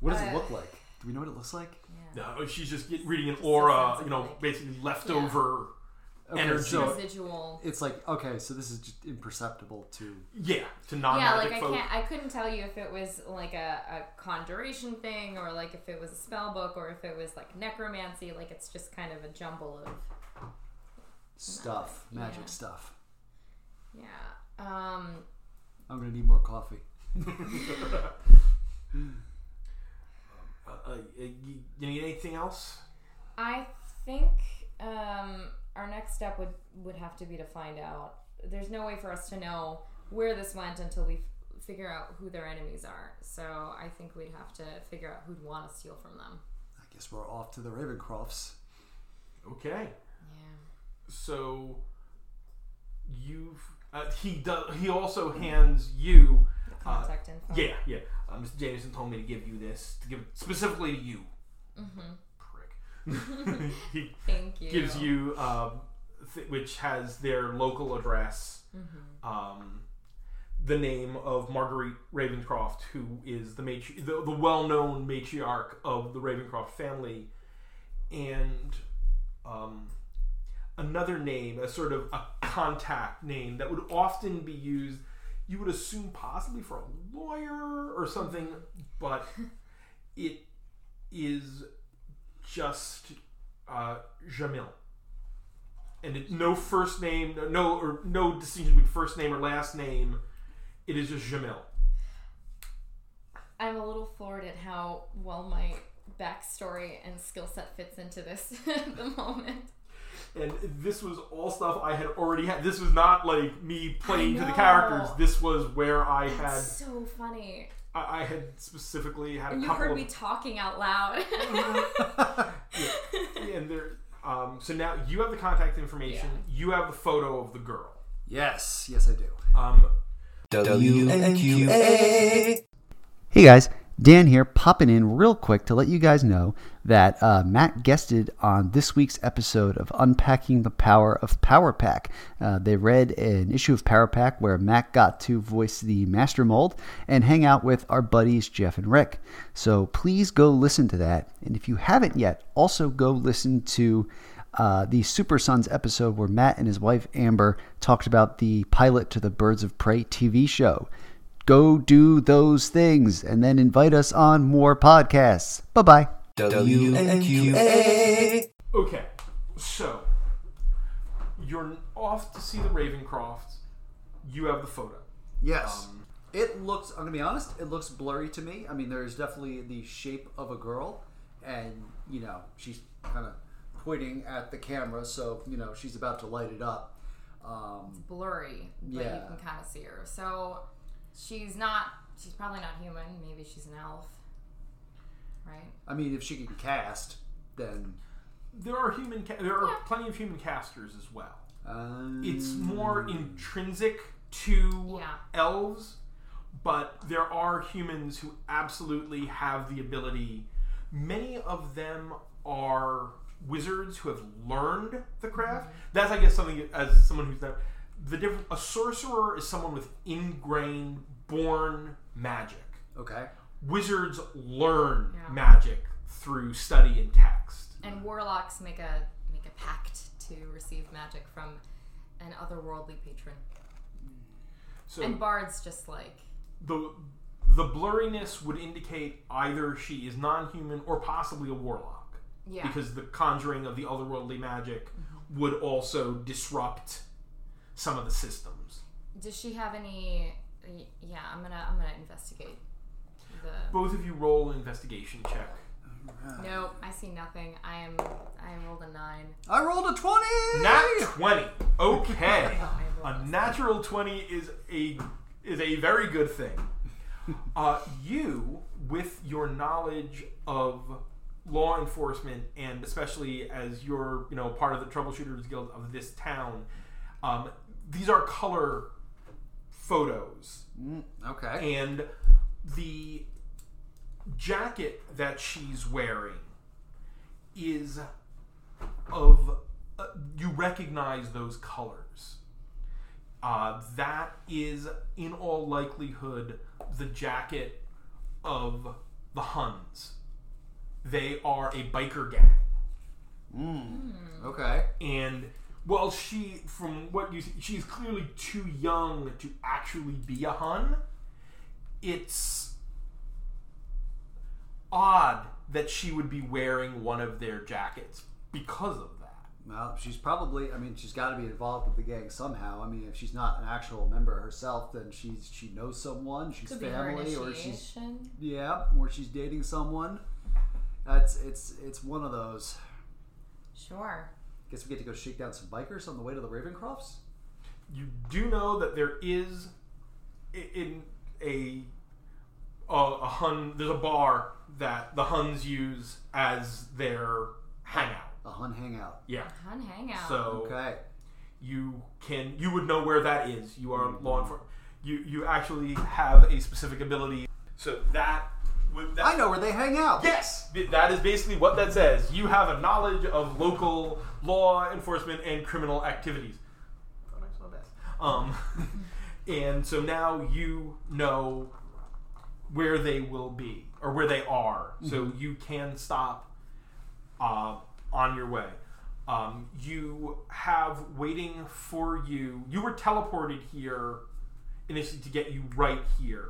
What does Uh, it look like? Do we know what it looks like? Yeah. No, she's just get, reading an Just aura, you know, like- basically leftover. Okay, Energy. So Residual. it's like okay, so this is just imperceptible to. Yeah, to Yeah, non-magic like I folk. can't. I couldn't tell you if it was like a, a conjuration thing, or like if it was a spell book, or if it was like necromancy. Like it's just kind of a jumble of Stuff, magic Yeah. stuff. yeah. Um, I'm gonna need more coffee. Uh, uh, you, you need anything else? I think um, our next step would would have to be to find out. There's no way for us to know where this went until we f- figure out who their enemies are. So I think we'd have to figure out who'd want to steal from them. I guess we're off to the Ravencrofts. Okay. Yeah. So you've uh, he does. He also hands you. The contact info. Yeah, yeah. Uh, Mr. Jameson told me to give you this to give specifically to you. Mm-hmm. He Thank you. gives you, um, th- which has their local address, Mm-hmm. um, the name of Marguerite Ravencroft, who is the matri- the, the well-known matriarch of the Ravencroft family, and um, another name, a sort of a contact name that would often be used. You would assume possibly for a lawyer or something, but it is just uh, Jamil. And it, no first name, no or no distinction between first name or last name. It is just Jamil. I'm a little floored at how well my backstory and skill set fits into this at the moment. And this was all stuff I had already had. This was not like me playing to the characters. This was where I had so funny. I, I had specifically had a And you couple heard of me talking out loud. yeah, and there. Um, so now you have the contact information. You have the photo of the girl. Yes, yes, I do. Um, WNQA. Hey guys, Dan here, popping in real quick to let you guys know that uh, Matt guested on this week's episode of Unpacking the Power of Power Pack. Uh, they read an issue of Power Pack where Matt got to voice the Master Mold and hang out with our buddies Jeff and Rick. So please go listen to that. And if you haven't yet, also go listen to uh, the Super Sons episode where Matt and his wife Amber talked about the pilot to the Birds of Prey TV show go do those things and then invite us on more podcasts. Bye bye. WNQA. okay, so you're off to see the Ravencrofts. You have the photo. Yes. Um, it looks, I'm going to be honest, it looks blurry to me. I mean, there's definitely the shape of a girl, and, you know, she's kind of pointing at the camera, so, you know, she's about to light it up. Um, Blurry, but Yeah. you can kind of see her. So she's not. She's probably not human. Maybe she's an elf, right? I mean, if she can cast, then. there are human. Ca- there are plenty of human casters as well. Um, It's more intrinsic to Yeah. elves, but there are humans who absolutely have the ability. Many of them are wizards who have learned the craft. That's, I guess, something as someone who's not the different. A sorcerer is someone with ingrained, born magic. Okay. Wizards learn Yeah. magic through study and text. And warlocks make a make a pact to receive magic from an otherworldly patron. So And bards just like the the blurriness would indicate either she is non-human or possibly a warlock yeah. because the conjuring of the otherworldly magic mm-hmm. would also disrupt some of the systems Does she have any? Yeah, I'm gonna I'm gonna investigate. The both of you roll an investigation check nope, I see nothing. I am I rolled a nine. I rolled a 20! nat 20 okay No, I a rolled a natural 20 is a is a very good thing uh, you with your knowledge of law enforcement and especially as you're you know part of the troubleshooters guild of this town um, these are color photos Mm, okay. and the jacket that she's wearing is of uh, you recognize those colors uh, that is in all likelihood the jacket of the huns They are a biker gang. Okay. and well she from what you see, she's clearly too young to actually be a hun it's odd that she would be wearing one of their jackets because of that Well, she's probably. I mean, she's got to be involved with the gang somehow. I mean, if she's not an actual member herself, then she's she knows someone. She's Could family, or she's yeah, or she's dating someone. That's it's it's one of those. Sure. Guess we get to go shake down some bikers on the way to the Ravencrofts. you do know that there is in a a, a hun there's a bar that the huns use as their hangout A Hun hangout. yeah Hun hangout. so Okay. you can you would know where that is. You are law enforcement. You you actually have a specific ability. So that would that I know where they hang out. Yes, that is basically what that says. You have a knowledge of local law enforcement and criminal activities. Thought I saw that. Um, and so now you know where they will be or where they are, so you can stop uh, on your way. Um, you have waiting for you. You were teleported here initially to get you right here.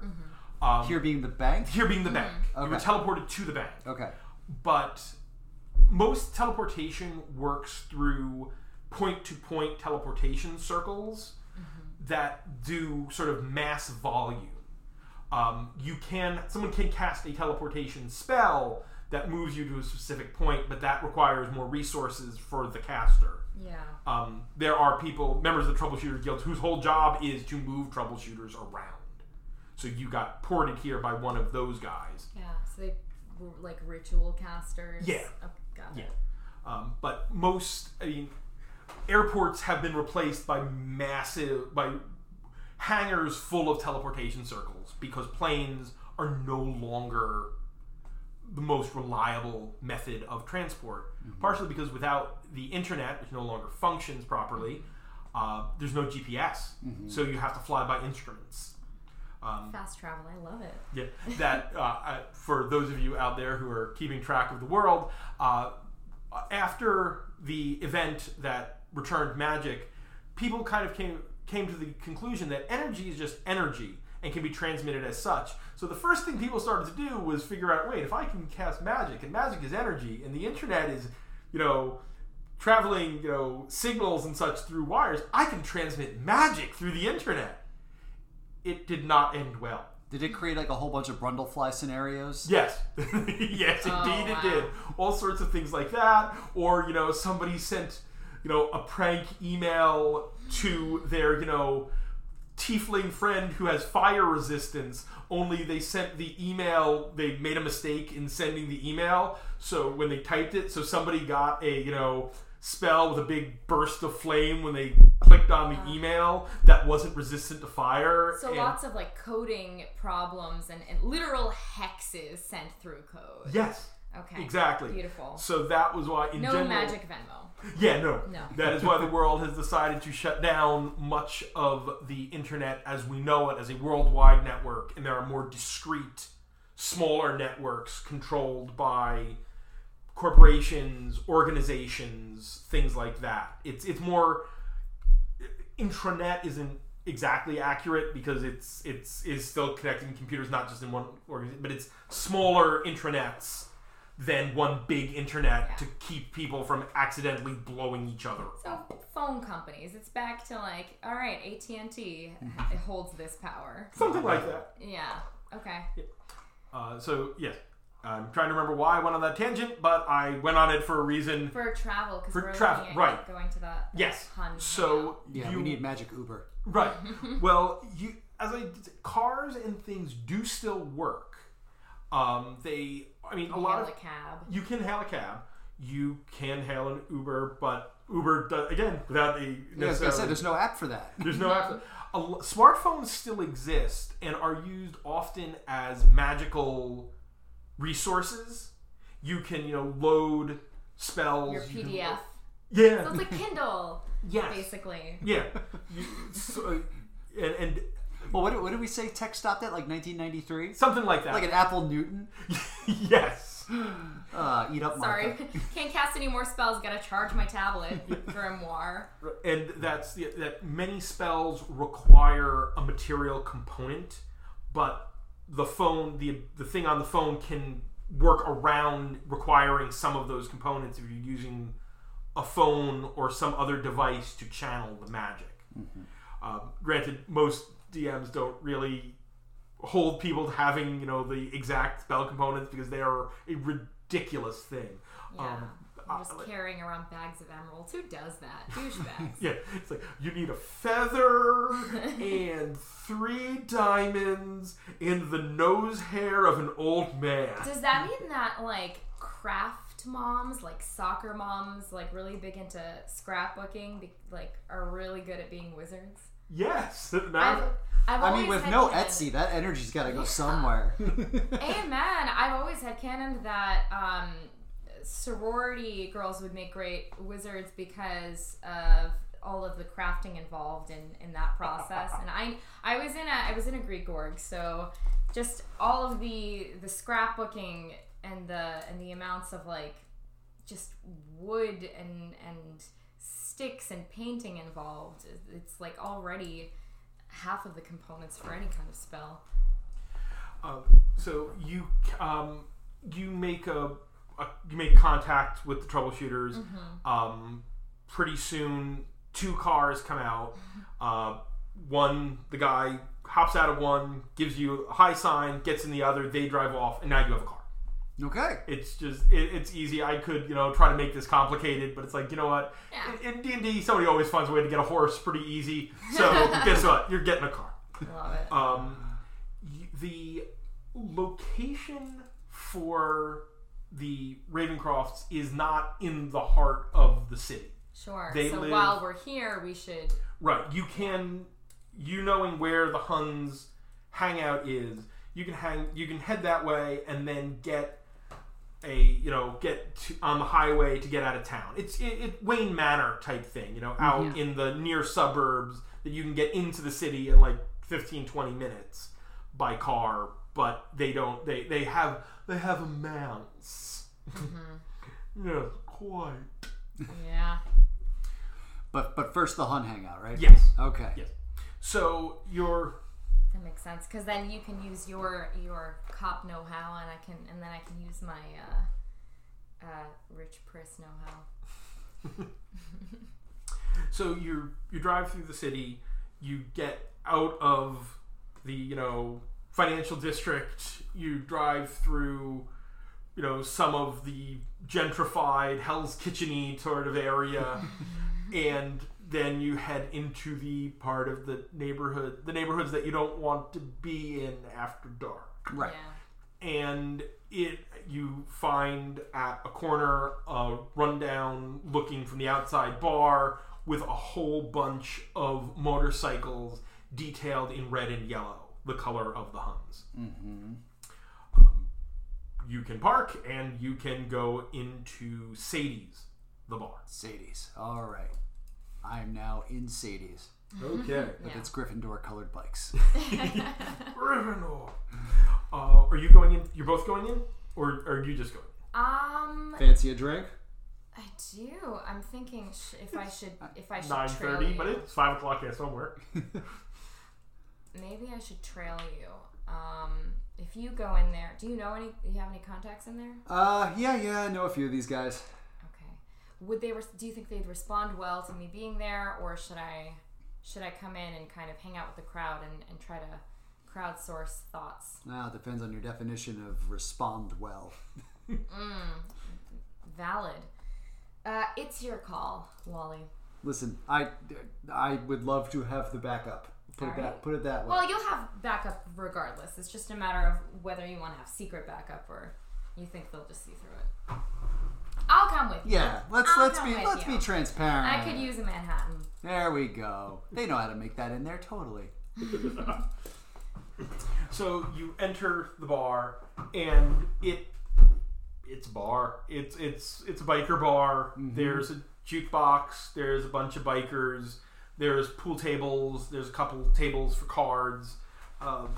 Um, Here being the bank. here being the bank. You were teleported to the bank. Okay. But most teleportation works through point to point teleportation circles that do sort of mass volume. Um, you can someone can cast a teleportation spell that moves you to a specific point, but that requires more resources for the caster. yeah. Um, there are people, members of the Troubleshooters Guild, whose whole job is to move troubleshooters around. So you got ported here by one of those guys. Yeah. So they were like ritual casters. Yeah. Oh, got Yeah. it. Um, but most, I mean, airports have been replaced by massive, by hangars full of teleportation circles because planes are no longer the most reliable method of transport. Partially because without the internet, which no longer functions properly, uh, there's no GPS. So you have to fly by instruments. Um, Fast travel. I love it. yeah, that uh, uh, for those of you out there who are keeping track of the world, uh, after the event that returned magic, people kind of came came to the conclusion that energy is just energy and can be transmitted as such. So the first thing people started to do was figure out, wait, if I can cast magic, and magic is energy, and the internet is, you know, traveling, you know, signals and such through wires, I can transmit magic through the internet. It did not end well. Did it create like a whole bunch of Brundlefly scenarios? Yes, yes, Oh, indeed it did. All sorts of things like that, or you know, somebody sent you know a prank email to their you know tiefling friend who has fire resistance. Only they sent the email, they made a mistake in sending the email. So when they typed it, so somebody got a you know spell with a big burst of flame when they clicked on the ah. email that wasn't resistant to fire. So and- lots of like coding problems and, and literal hexes sent through code. yes. Okay. Exactly. Beautiful. So that was why, in No general, magic Venmo. Yeah, no. No. That is why the world has decided to shut down much of the internet as we know it as a worldwide network, and there are more discrete, smaller networks controlled by corporations, organizations, things like that. It's it's more intranet isn't exactly accurate because it's it's is still connecting computers not just in one organization, but it's smaller intranets than one big internet Yeah. to keep people from accidentally blowing each other. So phone companies, it's back to like, all right, AT and T Mm-hmm. holds this power. Something like that. Yeah. Okay. Uh, so yes, I'm trying to remember why I went on that tangent, but I went on it for a reason. For travel, because we're travel, right. going to that. Yes. Hun So Yeah, you we need magic Uber. Right. well, you as I cars and things do still work. Um, they, I mean, a lot hail of a cab. you can hail a cab, you can hail an Uber, but Uber does, again without the. Yeah, I was necessarily. gonna say there's no app for that. There's no app. A l- smartphones still exist and are used often as magical resources. You can, you know, load spells. Your you can- PDF. yeah. So it's like Kindle, yes. basically. Yeah. You, so, and, and Well, what did, what did we say? Tech stopped at like 1993. something like that. Like an Apple Newton. yes. Uh, eat up Sorry, can't cast any more spells. Gotta charge my tablet grimoire. and that's the, that many spells require a material component, but the phone, the the thing on the phone can work around requiring some of those components if you're using a phone or some other device to channel the magic. Um, granted, most DMs don't really hold people to having you know the exact spell components because they are a ridiculous thing. Yeah. Um, I'm just carrying around bags of emeralds. Who does that? Douchebags. Yeah, it's like you need a feather and three diamonds and the nose hair of an old man. Does that mean that like craft moms, like soccer moms, like really big into scrapbooking, be- like are really good at being wizards? Yes. I've, I've I mean, with no canon- Etsy, that energy's got to go Yeah. somewhere. Amen. I've always had canon that um, sorority girls would make great wizards because of all of the crafting involved in, in that process. And I I was in a I was in a Greek org, so just all of the the scrapbooking and the and the amounts of like just wood and and sticks and painting involved. It's like already half of the components for any kind of spell. um, so you um, you make a, a you make contact with the troubleshooters. Um, pretty soon, two cars come out. Uh, one, the guy hops out of one, gives you a high sign, gets in the other. They drive off, and now you have a car. Okay. it's just it, it's easy i could you know try to make this complicated but it's like you know what Yeah. in, in d&d somebody always finds a way to get a horse pretty easy so guess what you're getting a car Love it. um, the location for the ravencrofts is not in the heart of the city Sure. They so live- while we're here, we should. Right. You can, you knowing where the Huns hangout is, you can hang, you can head that way and then get a, you know, get to, on the highway to get out of town. It's it, it Wayne Manor type thing, you know, out in the near suburbs that you can get into the city in like 15, 20 minutes by car, but they don't. They they have they have a mounts. Mm-hmm. yes, quite. Yeah. But but first the Hun hangout, right? Yes. Okay. Yes. So you're That makes sense because then you can use your your cop know-how, and I can, and then I can use my uh, uh, rich priss know-how. so you you drive through the city you get out of the you know financial district you drive through you know some of the gentrified hell's kitcheny sort of area and then you head into the part of the neighborhood the neighborhoods that you don't want to be in after dark Right. Yeah. and it you find at a corner a rundown looking from the outside bar with a whole bunch of motorcycles detailed in red and yellow the color of the huns Mm-hmm. um, you can park and you can go into sadie's the bar Sadie's. All right. I am now in Sadie's okay But Yeah. its Gryffindor colored bikes. Gryffindor. Uh, are you going in you're both going in or are you just going Um, Fancy a drink? I do. I'm thinking sh- if I should, if I should Nine trail you. but it's five o'clock here somewhere. Maybe I should trail you. Um, if you go in there, do you know any? Do you have any contacts in there? Uh, yeah, yeah, I know a few of these guys. Would they? Res- do you think they'd respond well to me being there, or should I? Should I come in and kind of hang out with the crowd and, and try to crowdsource thoughts? Now it depends on your definition of respond well. Valid. Uh, it's your call, Wally. Listen, I, I would love to have the backup. Put it All that put it that way. Well, you'll have backup regardless. It's just a matter of whether you want to have secret backup or you think they'll just see through it. I'll come with you. yeah, let's I'll let's be let's you. be transparent. I could use a Manhattan. There we go. They know how to make that in there totally. So you enter the bar, and it it's a bar. It's it's it's a biker bar. There's a jukebox. There's a bunch of bikers. There's pool tables. There's a couple tables for cards. Um,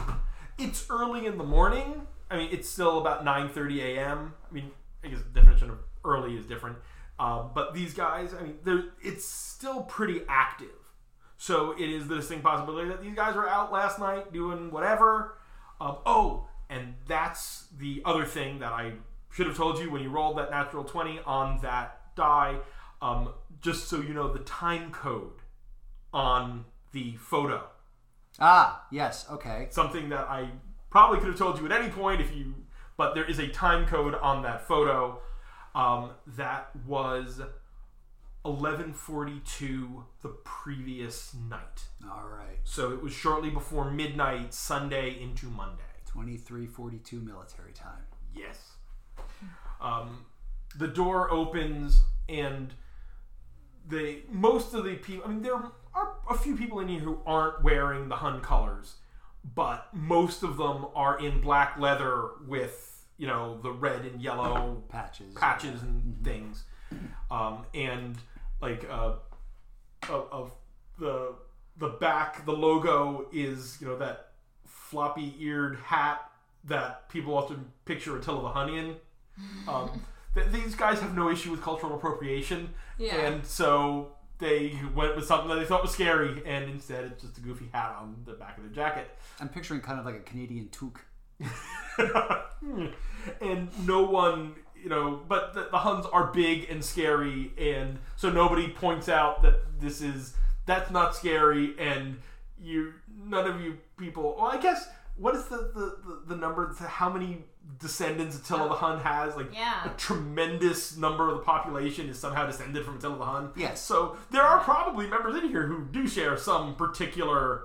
it's early in the morning. I mean, it's still about nine thirty a.m. I mean, I guess the definition temporarily is different. Uh, but these guys, I mean, it's still pretty active. So it is the distinct possibility that these guys were out last night doing whatever. Um, oh, and that's the other thing that I should have told you when you rolled that natural 20 on that die. Um, just so you know, the time code on the photo. Ah, yes, okay. Something that I probably could have told you at any point if you, but there is a time code on that photo um, that was 11:42 the previous night. All right. So it was shortly before midnight, Sunday into Monday. 2342 military time. Yes. Um, the door opens and they most of the people. I mean, there are a few people in here who aren't wearing the Hun colors, but most of them are in black leather with you know the red and yellow Patches. patches and things, um, and like uh, of, of the the back, the logo is you know that floppy eared hat that people often picture Attila the Hun in. Um, th- these guys have no issue with cultural appropriation, Yeah. and so they went with something that they thought was scary, and instead it's just a goofy hat on the back of their jacket. I'm picturing kind of like a Canadian toque. and no one, you know, but the, the Huns are big and scary, and so nobody points out that this is that's not scary, and you none of you people. Well, I guess what is the the, the, the number? To how many descendants Attila the Hun has? Like Yeah. a tremendous number of the population is somehow descended from Attila the Hun. Yes. So there are probably members in here who do share some particular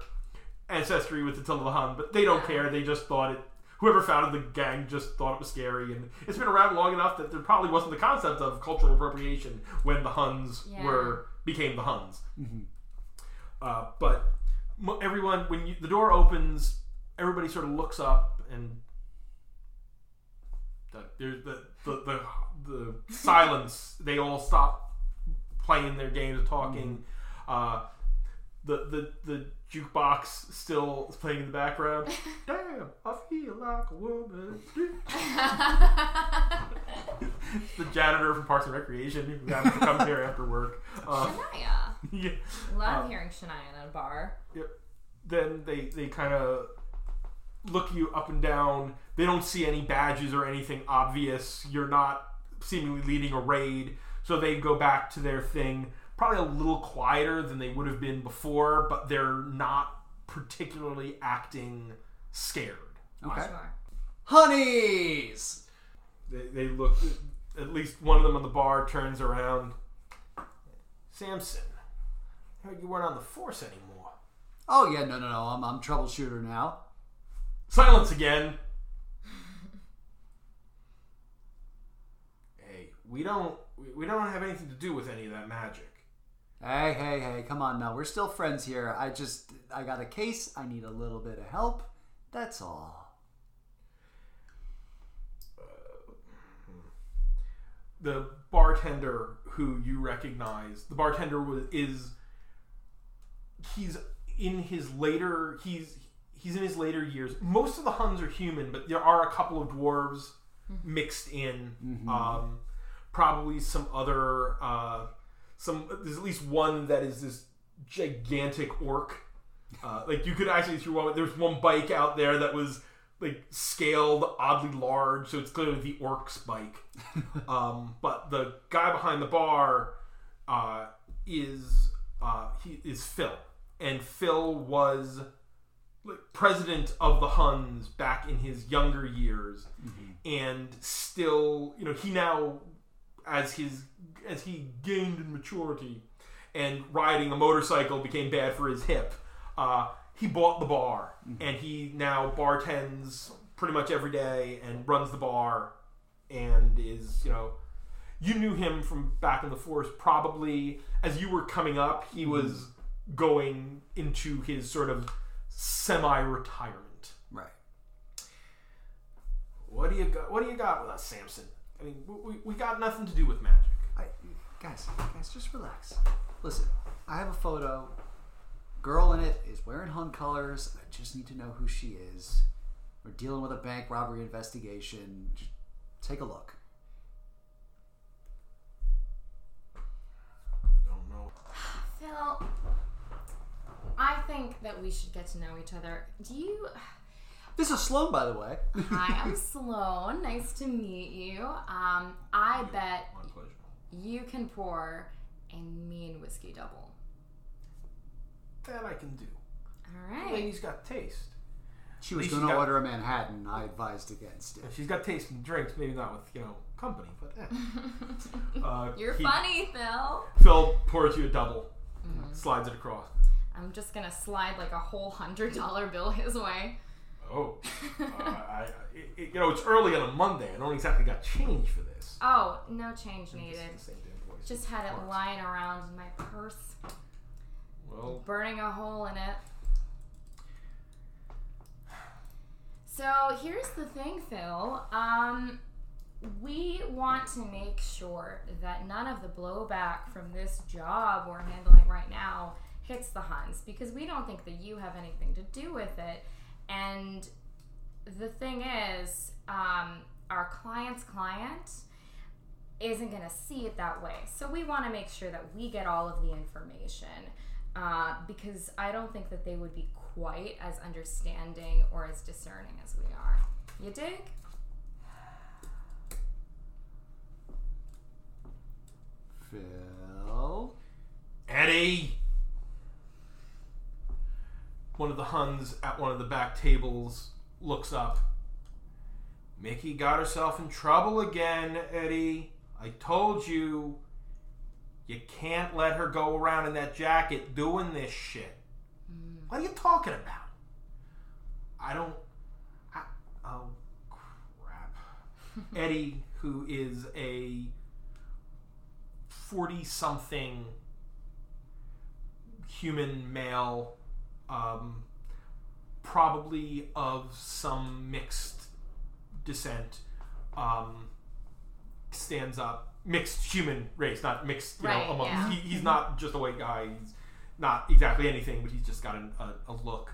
ancestry with Attila the Hun, but they don't care. They just thought it. Whoever founded the gang just thought it was scary, and it's been around long enough that there probably wasn't the concept of cultural appropriation when the Huns Yeah. were became the Huns. Uh, but everyone, when you, the door opens, everybody sort of looks up, and the, there's the the, the the silence. They all stop playing their games and talking. Uh, the the the jukebox still playing in the background. Damn, I feel like a woman. the janitor from Parks and Recreation who happens to come here after work. Uh, Shania. yeah. Love Um, hearing Shania in a bar. Yep. Then they they kind of look you up and down. They don't see any badges or anything obvious. You're not seemingly leading a raid, so they go back to their thing. Probably a little quieter than they would have been before, but they're not particularly acting scared. Okay. Honeys! They, they look. At least one of them on the bar turns around. Samson, I heard you weren't on the force anymore. Oh, yeah, no, no, no. I'm, I'm troubleshooter now. Silence again. hey, we don't we, we don't have anything to do with any of that magic. Hey, hey, hey, come on now. We're still friends here. I just, I got a case. I need a little bit of help. That's all. The bartender who you recognize, the bartender was is he's in his later he's he's in his later years. Most of the Huns are human, but there are a couple of dwarves mixed in. Um, probably some other uh, some. There's at least one that is this gigantic orc. Uh, like you could actually through one. There's one bike out there that was like scaled oddly large, so it's clearly the orc's bike. um, but the guy behind the bar uh, is uh, he is Phil, and Phil was like president of the Huns back in his younger years, and still, you know, he now as his as he gained in maturity and riding a motorcycle became bad for his hip. Uh, he bought the bar. And he now bartends pretty much every day and runs the bar and is you know you knew him from back in the force probably. As you were coming up he was going into his sort of semi-retirement. Right. what do you got what do you got with us samson I mean, we, we got nothing to do with magic. I, guys, guys, just relax. Listen, I have a photo. Girl in it is wearing Hun colors. I just need to know who she is. We're dealing with a bank robbery investigation. Just take a look. I don't know. Phil, I think that we should get to know each other. Do you? This is Sloane, by the way. Hi, I'm Sloane. Nice to meet you. Um, I bet you can pour a mean whiskey double. That I can do. All right. The lady's got taste. She was going to order a Manhattan. I advised against it. She's got taste in drinks, maybe not with you know company, but eh. uh, You're he- funny, Phil. Phil pours you a double, slides it across. I'm just gonna slide like a whole hundred dollar bill his way. Oh, uh, I, it, it- you know it's early on a Monday. I don't exactly got change for this. Oh, no change needed. It's the same damn voice. Just had it Cards. lying around in my purse, Well, burning a hole in it. So here's the thing, Phil. Um, we want to make sure that none of the blowback from this job we're handling right now hits the Huns because we don't think that you have anything to do with it. And the thing is, um, our client's client isn't going to see it that way. So we want to make sure that we get all of the information uh, because I don't think that they would be quite as understanding or as discerning as we are. You dig? Phil. Eddie. One of the Huns at one of the back tables looks up. Mickey got herself in trouble again, Eddie. I told you. You can't let her go around in that jacket doing this shit. Mm. What are you talking about? I don't. I, oh, crap. Eddie, who is a 40 something human male, um, probably of some mixed descent, um, stands up. Mixed human race, not mixed, you Right, know, among. yeah. He, he's not just a white guy. He's not exactly anything, but he's just got an, a, a look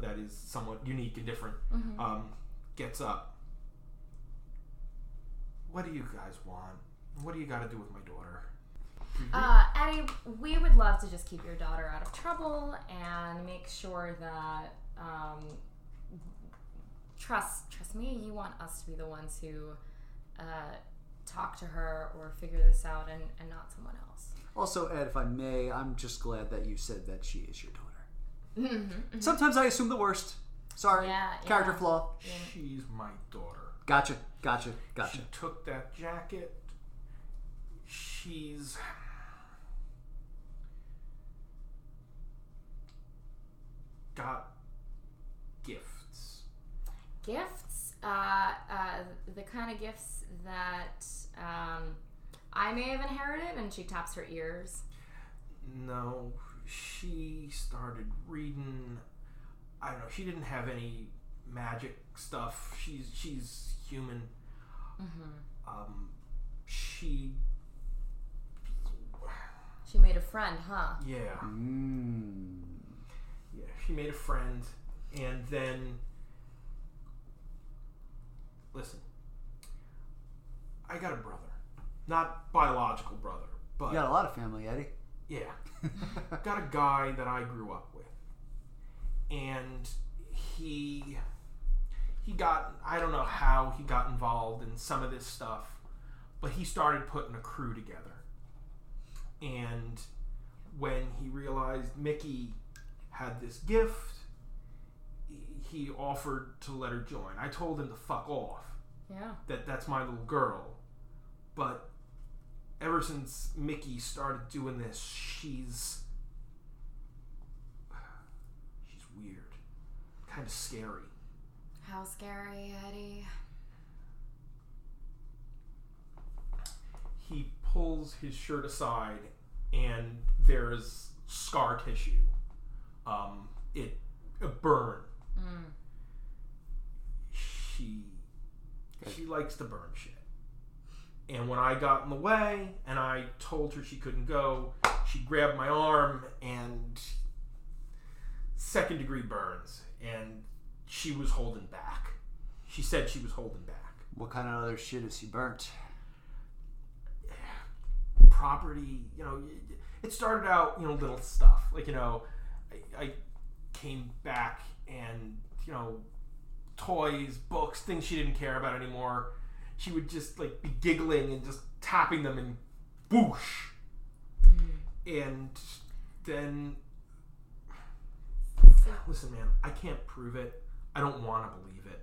that is somewhat unique and different. Um, gets up. What do you guys want? What do you got to do with my daughter? Uh, Eddie, we would love to just keep your daughter out of trouble and make sure that um, trust trust me. You want us to be the ones who uh, talk to her or figure this out, and, and not someone else. Also, Ed, if I may, I'm just glad that you said that she is your daughter. Mm-hmm. Sometimes I assume the worst. Sorry. Yeah, Character yeah. flaw. She's my daughter. Gotcha. Gotcha. Gotcha. She took that jacket. She's. Got gifts. Gifts, uh, uh, the kind of gifts that um, I may have inherited, and she taps her ears. No, she started reading. I don't know. She didn't have any magic stuff. She's she's human. Um, she. She made a friend, huh? Yeah, Mm. She made a friend, and then. Listen. I got a brother, not biological brother, but You got a lot of family, Eddie. yeah. got a guy that I grew up with, and he he got I don't know how he got involved in some of this stuff, but he started putting a crew together. And when he realized Mickey had this gift, he offered to let her join. I told him to fuck off Yeah. that that's my little girl. But ever since Mickey started doing this, she's she's weird, kind of scary. How scary, Eddie. He pulls his shirt aside, and there's scar tissue. Um, it a burn. Mm. She she likes to burn shit. And when I got in the way and I told her she couldn't go, she grabbed my arm and second degree burns and she was holding back. She said she was holding back. What kind of other shit has she burnt? Property, you know, it started out, you know, little stuff. Like, you know, I, came back and you know toys, books, things she didn't care about anymore. She would just like be giggling and just tapping them and whoosh. Mm. And then listen man, I can't prove it. I don't want to believe it.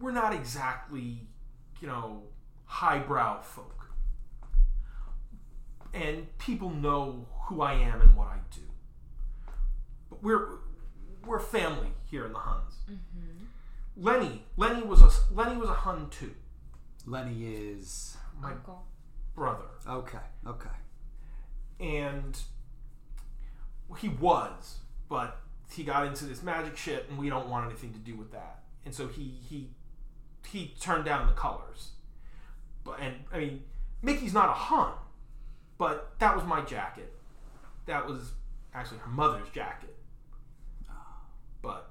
We're not exactly, you know, highbrow folk. And people know who I am and what I do. But we're we're family here in the Huns. Mm-hmm. Lenny, Lenny was a Lenny was a Hun too. Lenny is My Uncle. brother. okay. Okay. and he was, but he got into this magic shit, and we don't want anything to do with that. And so he he he turned down the colors. But and I mean, Mickey's not a Hun, but that was my jacket. That was actually her mother's jacket. But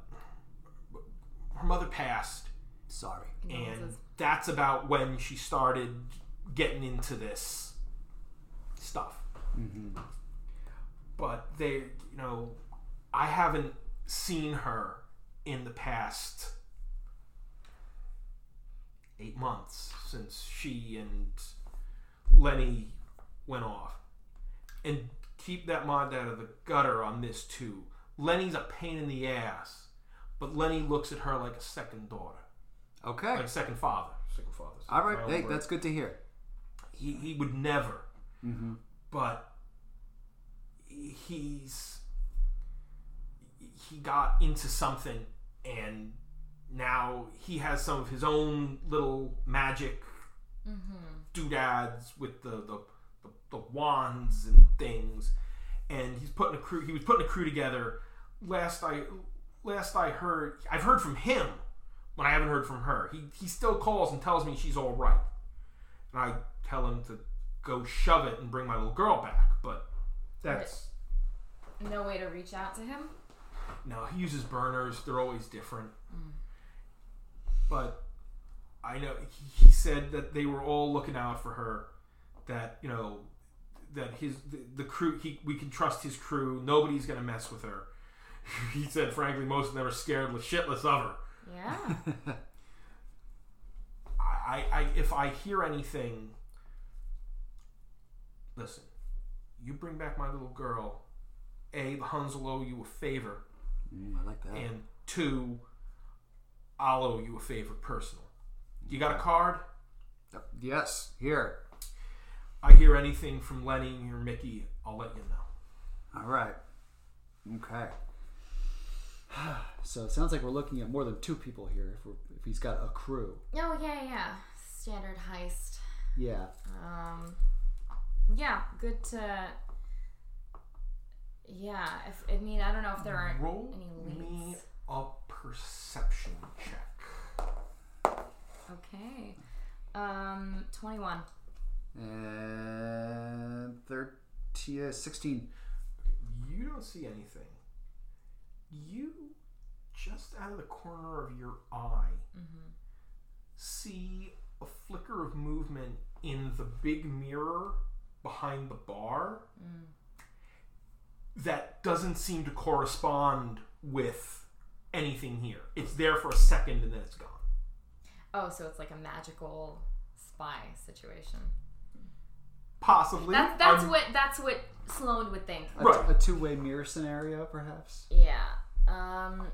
her mother passed, Sorry. and Condolences. that's about when she started getting into this stuff. Mm-hmm. But they, you know, I haven't seen her in the past eight months since she and Lenny went off. And keep that mod out of the gutter on this too. Lenny's a pain in the ass, but Lenny looks at her like a second daughter, Okay. like a second father. Second father. All My Hey, word. that's good to hear. he he would never Mm-hmm. but he's he got into something and now he has some of his own little magic doodads with the the, the wands and things and he's putting a crew he was putting a crew together last i last i heard i've heard from him but i haven't heard from her he he still calls and tells me she's all right and i tell him to go shove it and bring my little girl back but that's No way to reach out to him. no, he uses burners. They're always different. Mm. But I know he, he said that they were all looking out for her. That you know that his the, the crew he we can trust his crew. Nobody's gonna mess with her. he said, frankly, most of them are scared shitless of her. Yeah. I, I, if I hear anything, listen. You bring back my little girl. A, the Huns will owe you a favor. Mm, I like that. and two, I'll owe you a favor personal. You got a card? Yes. Here. I hear anything from Lenny or Mickey, I'll let you know. All right. Okay. So it sounds like we're looking at more than two people here. If, we're, if he's got a crew. oh yeah, yeah. Standard heist. Yeah. Um. Yeah. Good to. Yeah. If I mean, I don't know if there are Roll any me leads. a perception check. Okay. Um. Twenty-one. And 13, uh, 16. You don't see anything. You, just out of the corner of your eye, see a flicker of movement in the big mirror behind the bar that doesn't seem to correspond with anything here. It's there for a second and then it's gone. Oh, so it's like a magical spy situation. Possibly. That's that's I'm- what that's what Sloane would think. A, Right. a two way mirror scenario, perhaps? Yeah. Um.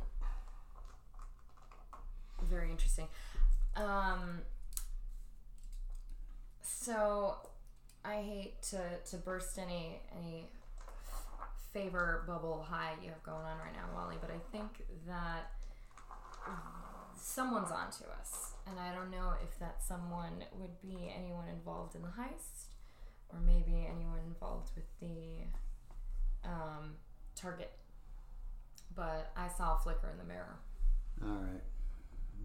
Very interesting. Um. So, I hate to to burst any any favor bubble high you have going on right now, Wally, but I think that someone's onto us, and I don't know if that someone would be anyone involved in the heist, or maybe anyone involved with the um, target but I saw a flicker in the mirror. All right.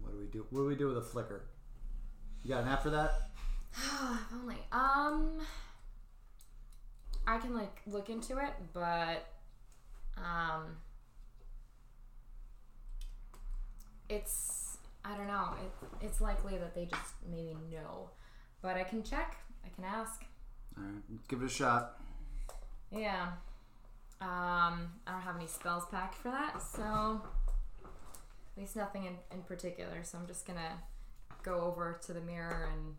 What do we do? What do we do with a flicker? You got an app for that? if only. Um, I can like look into it, but um, it's I don't know. It, it's likely that they just maybe know, but I can check. I can ask. All right. Give it a shot. Yeah. Um, I don't have any spells packed for that, so at least nothing in, in particular. So I'm just gonna go over to the mirror and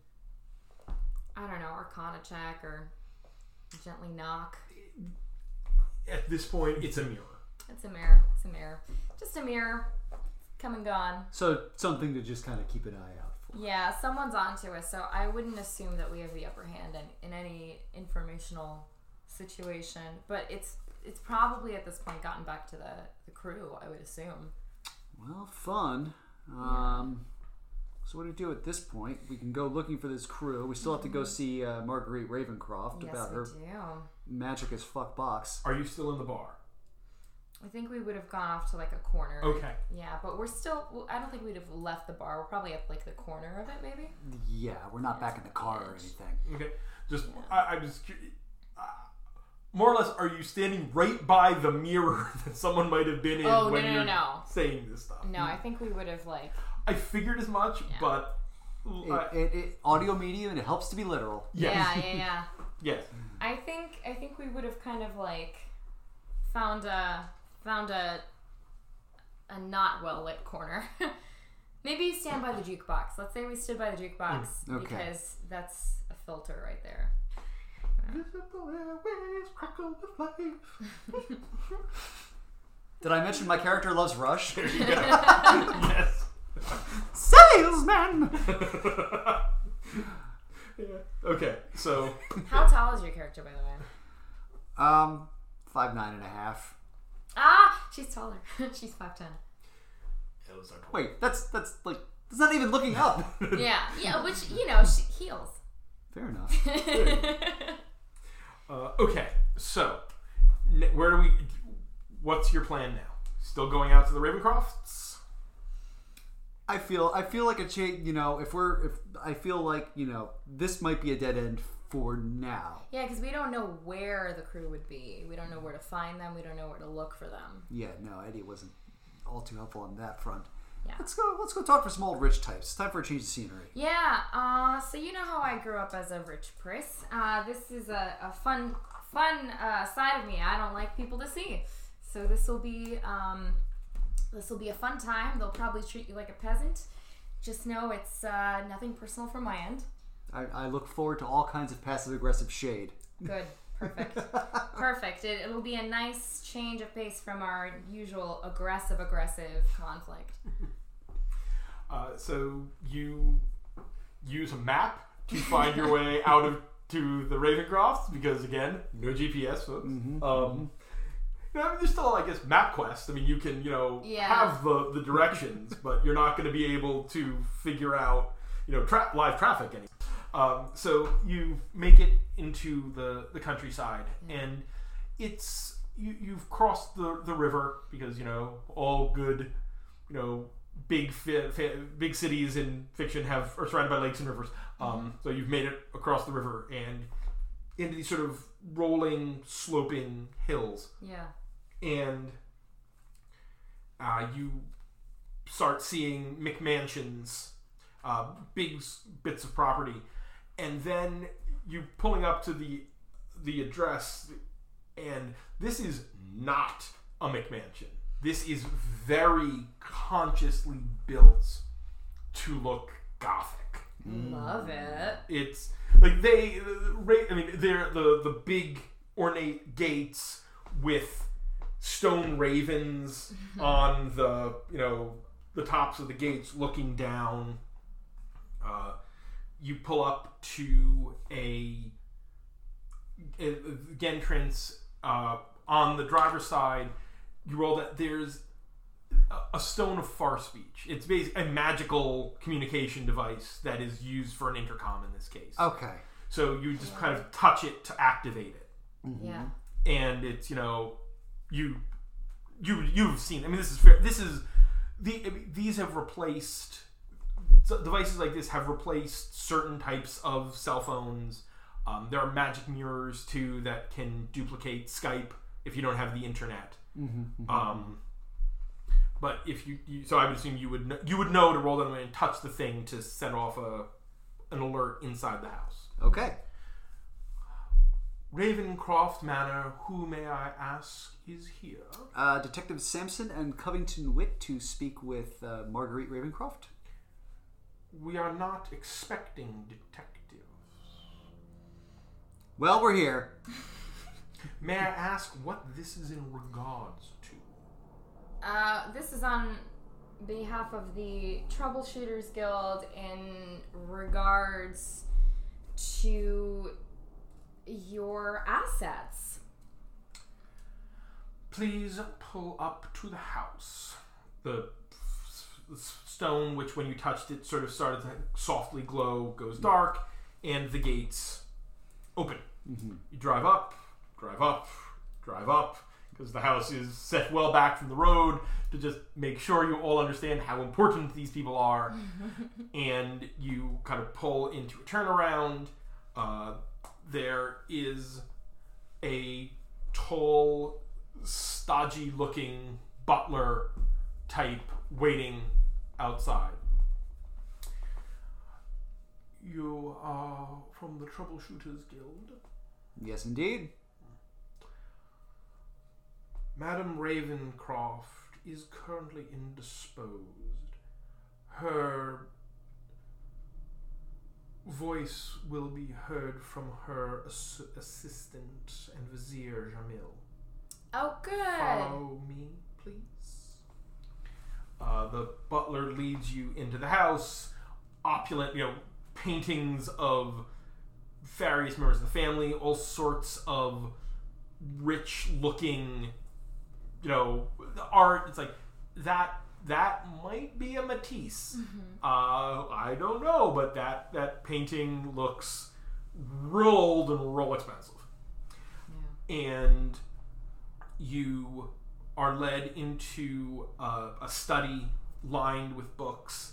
I don't know, Arcana check or gently knock. At this point, it's a mirror. It's a mirror. It's a mirror. Just a mirror. Come and gone. So something to just kind of keep an eye out for. Yeah, someone's onto us, so I wouldn't assume that we have the upper hand in, in any informational situation. But it's it's probably at this point gotten back to the, the crew, I would assume. Well, fun. Um, so what do we do at this point? We can go looking for this crew. We still have to go see uh, Marguerite Ravencroft Yes, about we her do. magic as fuck box. Are you still in the bar? I think we would have gone off to like a corner. Okay. Yeah, but we're still. I don't think we'd have left the bar. We're probably at like the corner of it, maybe. Yeah, we're not back in the car or anything. Okay. Just I, I'm just uh, more or less. Are you standing right by the mirror that someone might have been in Oh, no, when no, no, you're no. saying this stuff? No, I think we would have like. I figured as much, but It, uh, it, it, audio medium and it helps to be literal. yes, Yeah, yeah, yeah. yes. I think I think we would have kind of like found a found a a not well lit corner. Maybe stand by the jukebox. Let's say we stood by the jukebox Mm, okay. because that's a filter right there. Did I mention my character loves Rush? yes. Salesman! Yeah. Okay, so How tall is your character, by the way? Um, five nine and a half. She's taller. she's five ten. those are Wait, that's that's like that's not even looking up. Yeah, yeah. Which you know, she heels. Fair enough. Uh, okay, so n- where do we? What's your plan now? Still going out to the Ravencrofts? I feel I feel like a change. You know, if we're if I feel like you know this might be a dead end for now. yeah, because we don't know where the crew would be. We don't know where to find them. We don't know where to look for them. Yeah, no, Eddie wasn't all too helpful on that front. Yeah. Let's go. Let's go talk for some old rich types. It's time for a change of scenery. Yeah, uh, so you know how I grew up as a rich priss. Uh, this is a, a fun, fun uh, side of me. I don't like people to see. So this will be, um, this will be a fun time. They'll probably treat you like a peasant. Just know it's uh, nothing personal from my end. I, I look forward to all kinds of passive aggressive shade. Good, perfect, perfect. It, it'll be a nice change of pace from our usual aggressive, aggressive conflict. Uh, so you use a map to find your way out of to the Ravencrofts because again, no GPS, folks. Um, you know, I mean, there's still, I guess, MapQuest. I mean, you can, you know, Yeah. have the, the directions, but you're not going to be able to figure out, you know, tra- live traffic anymore. Um, so you make it into the, the countryside, and it's you, you've crossed the, the river because you know all good, you know, big fi- fa- big cities in fiction have are surrounded by lakes and rivers. Um, So you've made it across the river and into these sort of rolling, sloping hills, Yeah. and uh, you start seeing McMansions, uh, big bits of property, and then you pulling up to the the address, and this is not a McMansion. This is very consciously built to look gothic. Love it. It's like they, I mean, they're the the big ornate gates with stone ravens on the you know the tops of the gates looking down. Uh, you pull up to a, a, a entrance uh, on the driver's side. You roll that there's a- a stone of far speech. It's basically a magical communication device that is used for an intercom in this case. Okay. So you just kind of touch it to activate it, Yeah. and it's you know you you you've seen. I mean, this is fair. This is the these have replaced so devices like this have replaced certain types of cell phones. Um, there are magic mirrors too that can duplicate Skype if you don't have the internet. Um, but if you, you, so I would assume you would know, you would know to roll them and touch the thing to set off a an alert inside the house. Okay. Ravencroft Manor, who may I ask is here? Uh, Detective Sampson and Covington Witt to speak with uh, Marguerite Ravencroft. We are not expecting detectives. Well, we're here. May I ask what this is in regards to? Uh, this is on behalf of the Troubleshooters Guild in regards to your assets. Please pull up to the house. The s- stone, which when you touched it sort of started to softly glow, goes dark, and the gates open. You drive up, drive up, drive up, because the house is set well back from the road to just make sure you all understand how important these people are. and you kind of pull into a turnaround. Uh, there is a tall, stodgy looking butler type waiting outside. You are from the Troubleshooters Guild. Yes, indeed. Madam Ravencroft is currently indisposed. Her voice will be heard from her ass- assistant and vizier Jamil. Oh, good. Follow me, please. Uh, the butler leads you into the house. Opulent, you know, paintings of various members of the family, all sorts of rich-looking, you know, art. It's like that. That might be a Matisse. Uh, I don't know, but that that painting looks real old and real expensive and you are led into uh, a study lined with books,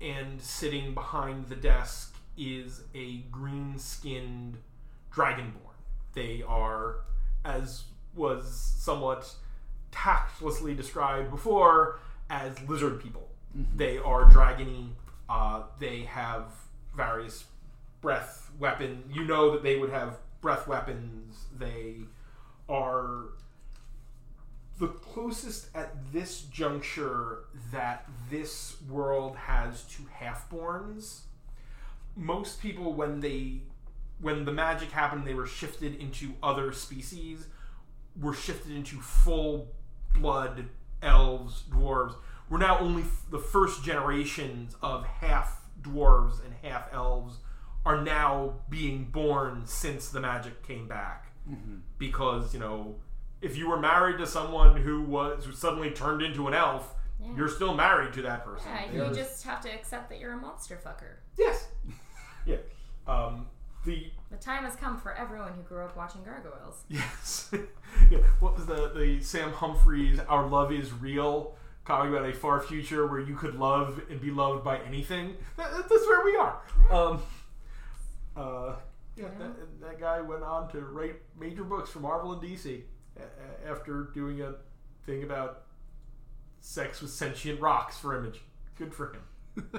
and sitting behind the desk is a green skinned dragonborn. They are, as was somewhat tactlessly described before, as lizard people. They are dragony. Uh, they have various breath weapon. You know that they would have breath weapons. They are the closest at this juncture that this world has to half-borns. Most people, when they when the magic happened, they were shifted into other species. Were shifted into full blood elves, dwarves. We're now only f- the first generations of half dwarves and half elves are now being born since the magic came back. Mm-hmm. Because you know, if you were married to someone who was who suddenly turned into an elf, Yeah. you're still married to that person. Yeah, They're- you just have to accept that you're a monster fucker. yes, yeah. Um, the The time has come for everyone who grew up watching gargoyles. Yes. yeah. What was the the Sam Humphries "Our Love Is Real" comic about a far future where you could love and be loved by anything? That, that's where we are. Um, uh, yeah, that, that guy went on to write major books for Marvel and DC a- after doing a thing about sex with sentient rocks for Image. Good for him.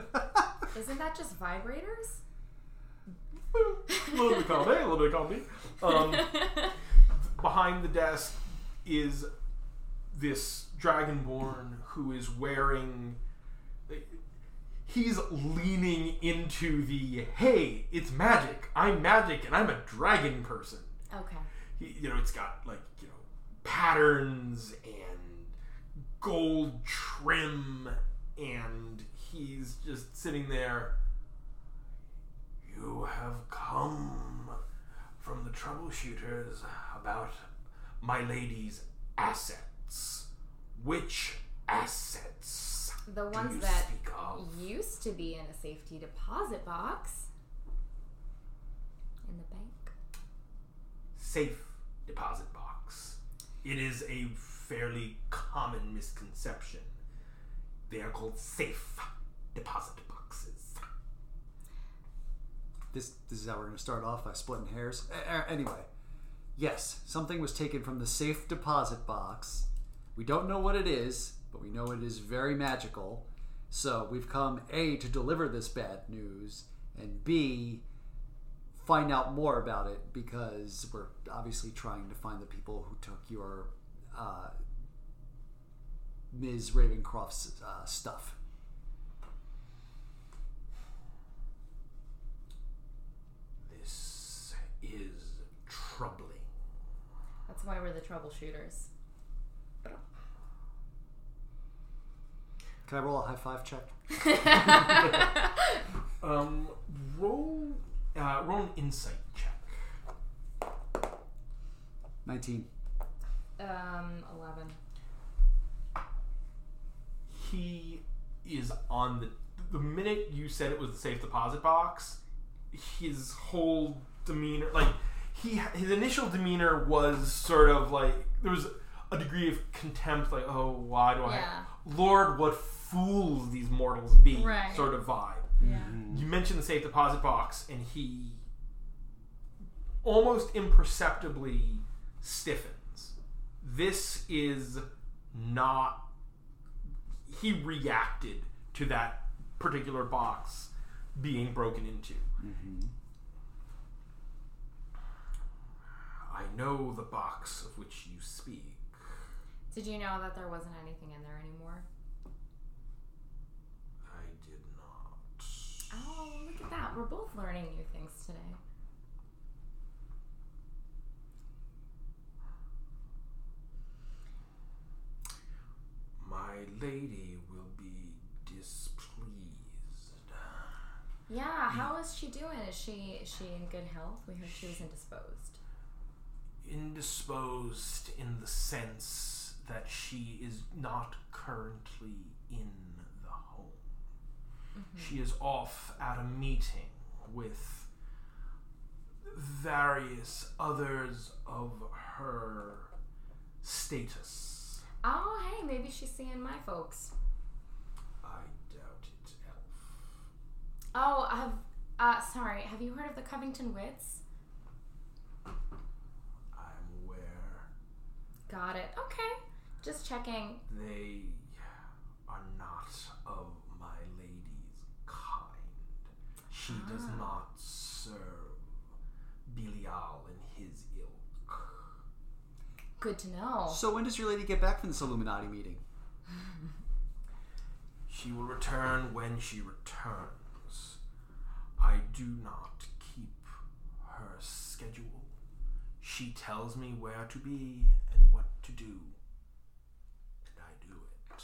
Isn't that just vibrators? a little bit of column A, little bit of column Um, behind the desk is this dragonborn who is wearing. He's leaning into the hey, it's magic. I'm magic, and I'm a dragon person. okay. He, you know, it's got like patterns and gold trim, and he's just sitting there. You have come from the troubleshooters about my lady's assets. Which assets? The ones that used to be in a safety deposit box in the bank. safe deposit box. It is a fairly common misconception. They are called safe deposit boxes. This this is how we're going to start off by splitting hairs. Anyway, yes, something was taken from the safe deposit box. We don't know what it is, but we know it is very magical. So we've come a to deliver this bad news, and b find out more about it because we're obviously trying to find the people who took your uh, Ms. Ravencroft's uh, stuff. This is troubling. That's why we're the troubleshooters. Can I roll a high five check? Um, roll, uh, roll an insight check. 19. um, eleven. He is on the. The minute you said it was the safe deposit box, his whole demeanor, like he, his initial demeanor was sort of like there was a degree of contempt, like oh why do I, Yeah. Lord, what fools these mortals be, Right. sort of vibe. Yeah. You mentioned the safe deposit box, and he almost imperceptibly stiffens. This is not. He reacted to that particular box being broken into. Mm-hmm. I know the box of which you speak. Did you know that there wasn't anything in there anymore? I did not. Oh, look at that. We're both learning new things today. My lady will be displeased. Yeah, how mm. is she doing? Is she is she in good health? We heard she was indisposed. indisposed in the sense that she is not currently in the home. She is off at a meeting with various others of her status. Oh, hey, maybe she's seeing my folks. I doubt it, Elf. Oh, I've. uh sorry, have you heard of the Covington Witts? I'm aware Got it. Okay. Just checking. they are not of my lady's kind. She does Ah. not serve Belial and his ilk. Good to know. So when does your lady get back from this Illuminati meeting? She will return when she returns. I do not keep her schedule. She tells me where to be and what to do. And I do it.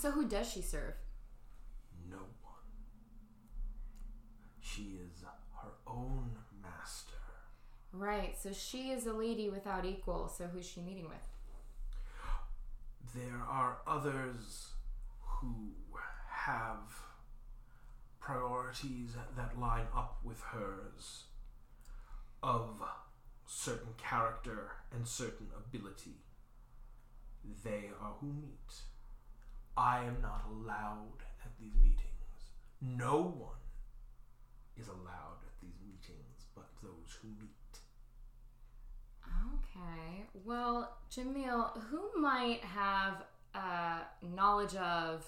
So who does she serve? No one. She is her own master. Right, so she is a lady without equal, so who's she meeting with? There are others who have priorities that line up with hers of certain character and certain ability. They are who meet. I am not allowed at these meetings. No one is allowed at these meetings but those who meet. Okay. Well, Jamil, who might have uh, knowledge of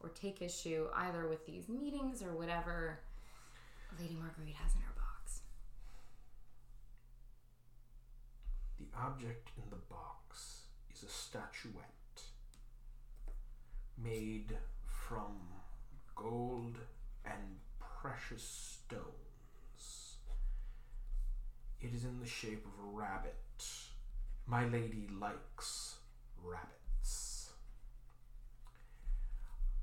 or take issue either with these meetings or whatever Lady Marguerite has in her box? The object in the box is a statuette made from gold and precious stones. It is in the shape of a rabbit. My lady likes rabbits.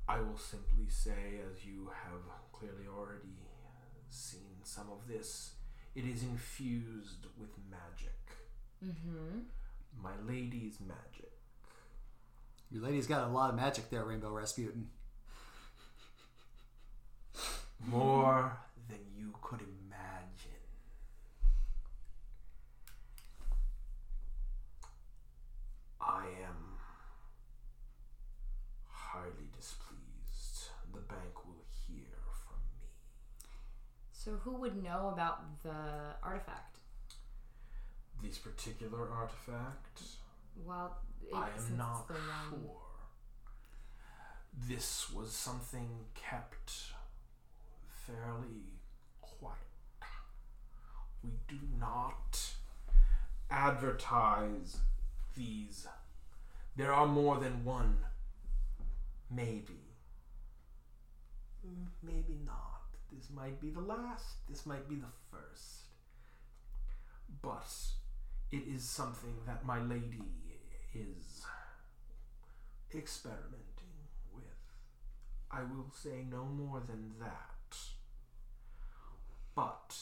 I will simply say, as you have clearly already seen some of this, it is infused with magic Mm-hmm. my lady's magic. Your lady's got a lot of magic there, Rainbow Rasputin. More than you could imagine. I am highly displeased. The bank will hear from me. So who would know about the artifact? This particular artifact, Well, it, I am not sure. This was something kept fairly quiet. We do not advertise these. There are more than one. Maybe. Mm, maybe not. This might be the last. This might be the first. But it is something that my lady is experimenting with. I will say no more than that. But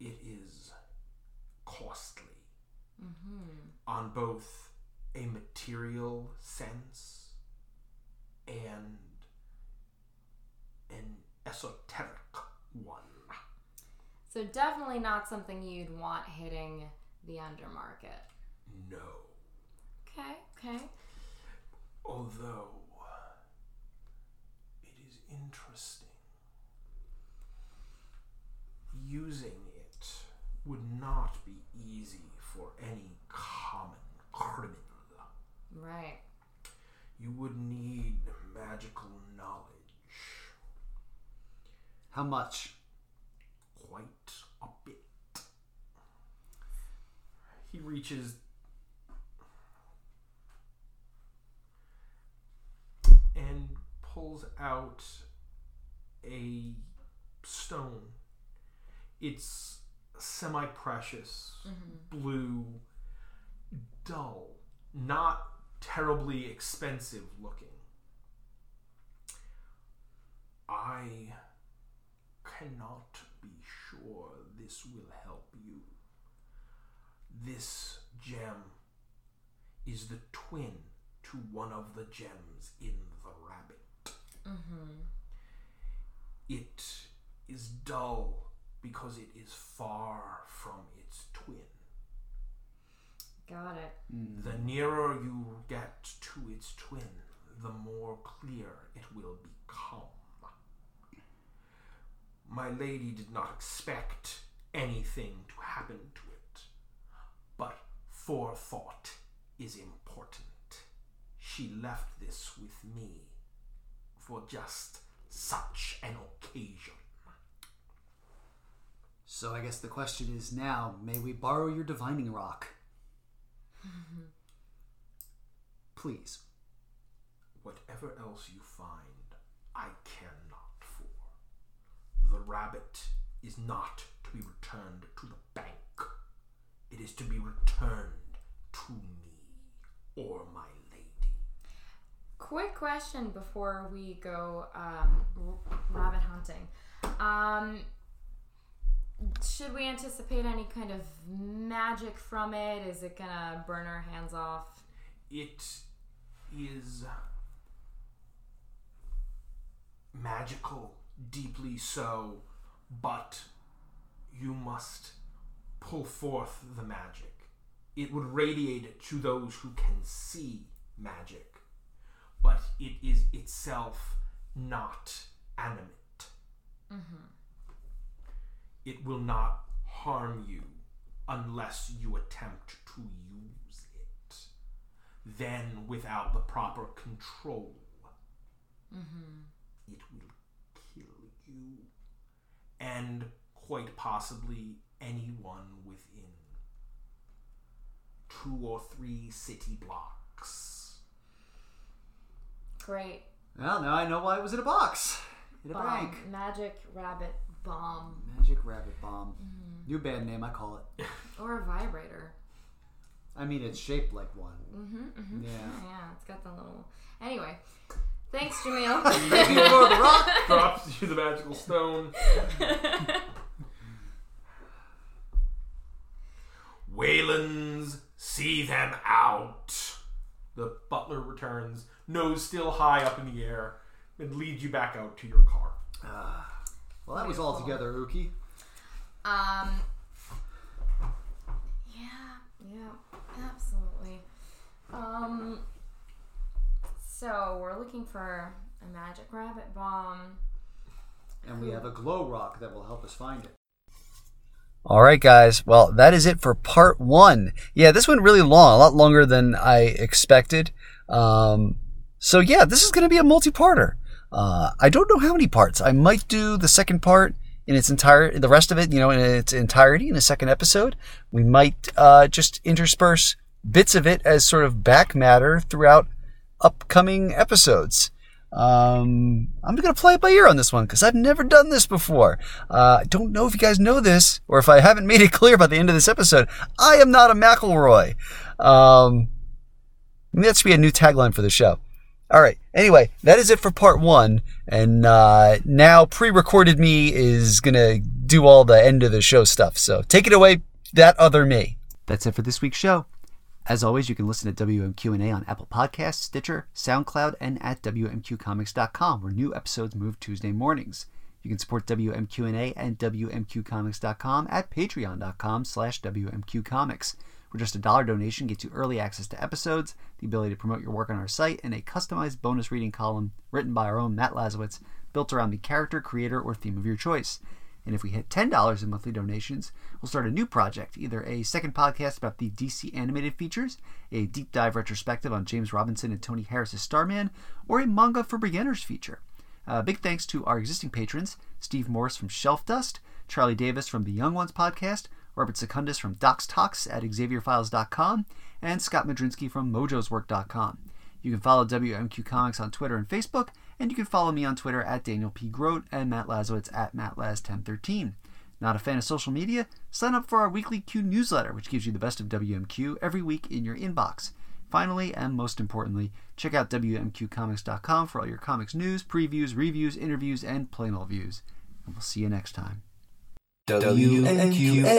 it is costly mm-hmm. on both a material sense and an esoteric one. So definitely not something you'd want hitting the undermarket. No. Okay, okay. Although it is interesting, using it would not be easy for any common criminal. Right. You would need magical knowledge. How much? Quite a bit. He reaches and pulls out a stone. It's semi precious, mm-hmm. blue, dull, not terribly expensive looking. I cannot be sure this will help you. This gem is the twin to one of the gems in the rabbit. Mm-hmm. It is dull because it is far from its twin. Got it. Mm. The nearer you get to its twin, the more clear it will become. My lady did not expect anything to happen to it, but forethought is important. She left this with me for just such an occasion. So I guess the question is now, may we borrow your divining rock? Please. Whatever else you find, I care not for. The rabbit is not to be returned to the bank. It is to be returned to me or my lady. Quick question before we go um, rabbit hunting. Um, should we anticipate any kind of magic from it? Is it gonna burn our hands off? It is magical, deeply so, but you must pull forth the magic. It would radiate to those who can see magic, but it is itself not animate. It will not harm you unless you attempt to use it. Then, without the proper control, mm-hmm. it will kill you and quite possibly anyone within two or three city blocks. Great. Well, now I know why it was in a box. In a Bomb. bank. Magic rabbit bomb. Magic Rabbit Bomb. Mm-hmm. New band name, I call it. Or a vibrator. I mean, it's shaped like one. Mm-hmm, mm-hmm. Yeah. Yeah, it's got the little. Anyway, thanks, Jamil. Maybe for the rock. Drops you the magical stone. Waylands, see them out. The butler returns, nose still high up in the air, and leads you back out to your car. Ah. Well, that was all together, Uki. Um. Yeah, yeah, absolutely. Um. So we're looking for a magic rabbit bomb. And we have a glow rock that will help us find it. All right, guys. Well, that is it for part one. Yeah, this went really long, a lot longer than I expected. Um, so yeah, this is going to be a multi-parter. Uh, I don't know how many parts. I might do the second part in its entire, the rest of it, you know, in its entirety in a second episode. We might uh, just intersperse bits of it as sort of back matter throughout upcoming episodes. Um, I'm going to play it by ear on this one because I've never done this before. Uh, I don't know if you guys know this or if I haven't made it clear by the end of this episode. I am not a McElroy. Um, that should be a new tagline for the show. All right. Anyway, that is it for part one. And uh, now pre recorded me is going to do all the end of the show stuff. So take it away, that other me. That's it for this week's show. As always, you can listen to WMQ&A on Apple Podcasts, Stitcher, SoundCloud, and at WMQComics.com, where new episodes move Tuesday mornings. You can support WMQ&A and WMQComics.com at patreon.com slash WMQComics, where just a dollar donation gets you early access to episodes, the ability to promote your work on our site, and a customized bonus reading column written by our own Matt Lazorwitz, built around the character, creator, or theme of your choice. And if we hit $10 in monthly donations, we'll start a new project either a second podcast about the DC animated features, a deep dive retrospective on James Robinson and Tony Harris's Starman, or a manga for beginners feature. Uh, big thanks to our existing patrons Steve Morris from Shelfdust, Charlie Davis from the Young Ones podcast, Robert Secundus from Docs Talks at XavierFiles.com, and Scott Madrinsky from Mojo'sWork.com. You can follow WMQ Comics on Twitter and Facebook, and you can follow me on Twitter at Daniel P. Grote and Matt Lazorwitz at MattLaz1013. Not a fan of social media? Sign up for our weekly Q newsletter, which gives you the best of WMQ every week in your inbox. Finally, and most importantly, check out WMQComics.com for all your comics news, previews, reviews, interviews, and plain old views. And we'll see you next time. WMQA.